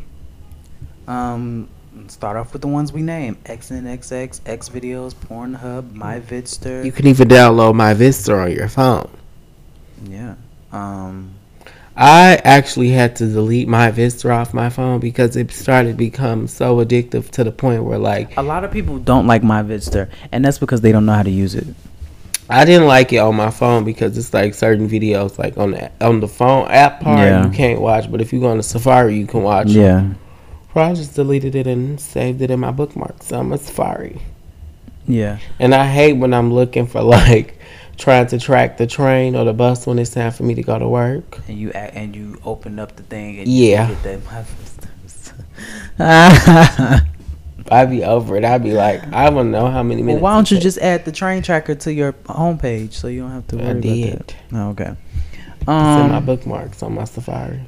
[SPEAKER 3] Um, start off with the ones we name: XNXX, X Videos, Pornhub, MyVidster.
[SPEAKER 4] You can even download MyVidster on your phone.
[SPEAKER 3] yeah. Um,
[SPEAKER 4] I actually had to delete MyVidster off my phone because it started to become so addictive to the point where like
[SPEAKER 3] a lot of people don't like MyVidster, and that's because they don't know how to use it.
[SPEAKER 4] I didn't like it on my phone because it's like certain videos like on the on the phone app part
[SPEAKER 3] Yeah.
[SPEAKER 4] you can't watch, but if you go on the Safari you can watch. it.
[SPEAKER 3] Yeah.
[SPEAKER 4] So I just deleted it and saved it in my bookmarks on my Safari.
[SPEAKER 3] Yeah.
[SPEAKER 4] And I hate when I'm looking for like trying to track the train or the bus when it's time for me to go to work.
[SPEAKER 3] And you act, and you open up the thing and
[SPEAKER 4] Yeah.
[SPEAKER 3] you get that
[SPEAKER 4] I'd be over it. I'd be like, I don't know how many minutes.
[SPEAKER 3] well, why don't you just add the train tracker to your homepage so you don't have to worry
[SPEAKER 4] I
[SPEAKER 3] about
[SPEAKER 4] did.
[SPEAKER 3] that? Oh, okay.
[SPEAKER 4] It's in my
[SPEAKER 3] Um,
[SPEAKER 4] bookmarks on my Safari.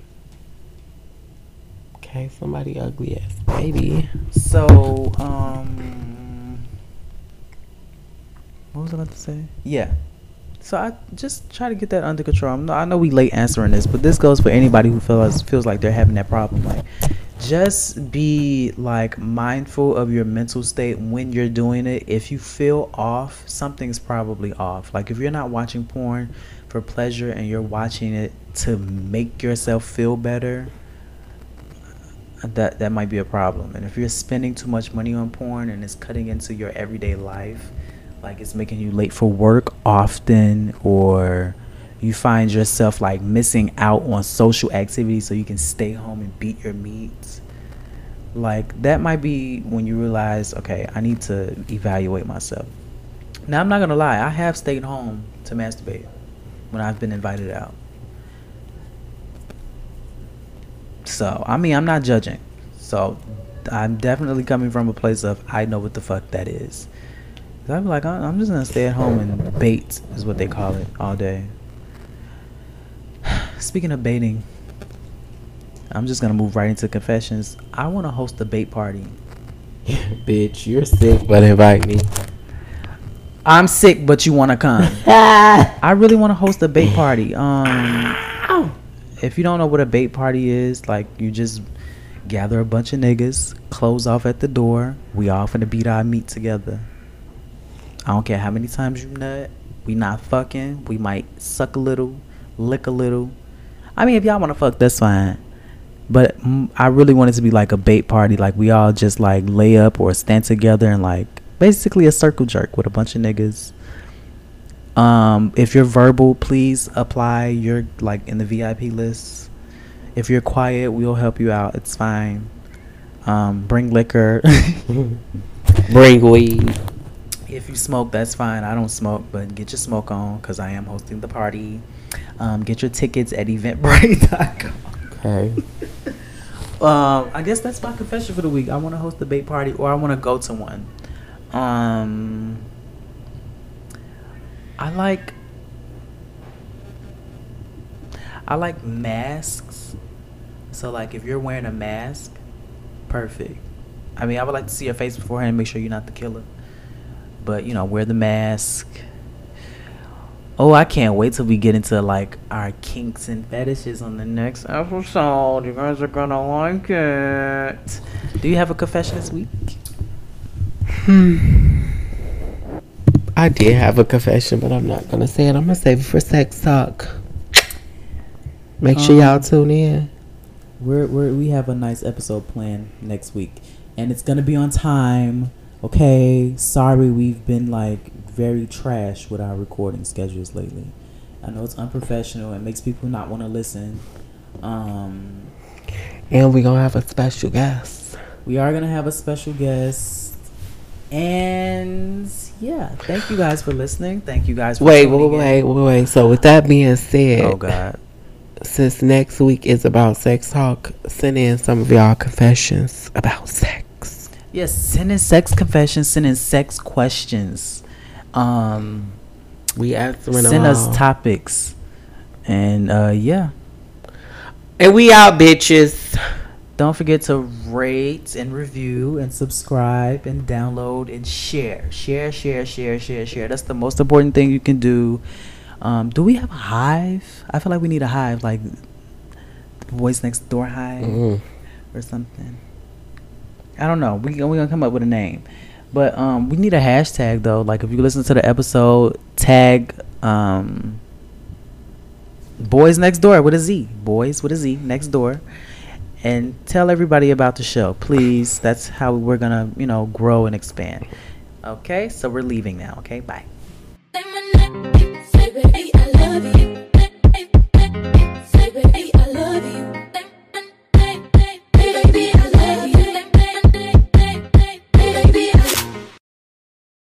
[SPEAKER 4] Okay, somebody ugly ass baby.
[SPEAKER 3] so um, what was I about to say? Yeah. So I just try to get that under control. I'm I know we late answering this, but this goes for anybody who feels feels like they're having that problem. Like, just be like mindful of your mental state when you're doing it. If you feel off, something's probably off. Like if you're not watching porn for pleasure and you're watching it to make yourself feel better, that that might be a problem. And if you're spending too much money on porn and it's cutting into your everyday life, like it's making you late for work often or you find yourself like missing out on social activities so you can stay home and beat your meat like that might be when you realize okay i need to evaluate myself now i'm not gonna lie i have stayed home to masturbate when i've been invited out so i mean i'm not judging so i'm definitely coming from a place of i know what the fuck that is i'm like i'm just gonna stay at home and bait is what they call it all day Speaking of baiting, I'm just gonna move right into confessions. I want to host a bait party.
[SPEAKER 4] Bitch, you're sick, but invite me.
[SPEAKER 3] I'm sick, but you want to come. I really want to host a bait party. Um, if you don't know what a bait party is, like you just gather a bunch of niggas, close off at the door. We all finna beat our meat together. I don't care how many times you nut. We not fucking. We might suck a little, lick a little. I mean, if y'all want to fuck, that's fine. But I really want it to be like a bait party. Like we all just like lay up or stand together and like basically a circle jerk with a bunch of niggas. Um, if you're verbal, please apply. You're like in the VIP list. If you're quiet, we'll help you out. It's fine. Um, bring liquor.
[SPEAKER 4] Bring weed.
[SPEAKER 3] if you smoke, that's fine. I don't smoke, but get your smoke on because I am hosting the party. Um, get your tickets at eventbrite.com.
[SPEAKER 4] Okay.
[SPEAKER 3] Um, I guess that's my confession for the week. I want to host a bait party, or I want to go to one. Um, I like. I like masks. So, like, if you're wearing a mask, perfect. I mean, I would like to see your face beforehand, and make sure you're not the killer. But you know, wear the mask. Oh, I can't wait till we get into like our kinks and fetishes on the next episode. You guys are gonna like it. Do you have a confession this week? Hmm.
[SPEAKER 4] I did have a confession, but I'm not gonna say it. I'm gonna save it for sex talk. Make sure y'all
[SPEAKER 6] Um,
[SPEAKER 4] tune in.
[SPEAKER 6] We're, we're we have a nice episode planned next week, and it's gonna be on time. Okay, sorry we've been like very trash with our recording schedules lately. I know it's unprofessional. It makes people not want to listen. Um,
[SPEAKER 4] And we're gonna have a special guest.
[SPEAKER 6] we are gonna have a special guest, and yeah,
[SPEAKER 3] Thank you guys for listening. Thank you guys for
[SPEAKER 4] Wait, wait, wait, wait, wait. So with that being said,
[SPEAKER 3] Oh God.
[SPEAKER 4] since next week is about sex talk, send in some of y'all confessions about sex.
[SPEAKER 3] Yes, send in sex confessions, send in sex questions. Um
[SPEAKER 4] We answering them
[SPEAKER 3] send
[SPEAKER 4] all.
[SPEAKER 3] us topics. And uh yeah.
[SPEAKER 4] and we out, bitches.
[SPEAKER 3] Don't forget to rate and review
[SPEAKER 6] and subscribe and
[SPEAKER 3] download and share. Share, share, share, share, share. That's the most important thing you can do. Um, do we have a hive? I feel like we need a hive, like the Boys Next Door hive
[SPEAKER 4] Mhm.
[SPEAKER 3] or something. I don't know. We we gonna come up with a name, but um, we need a hashtag though. Like if you listen to the episode, tag um, Boys Next Door with a Z. Boys with a Z next door, and tell everybody about the show, please. That's how we're gonna you know grow and expand. Okay, so we're leaving now. Okay, bye.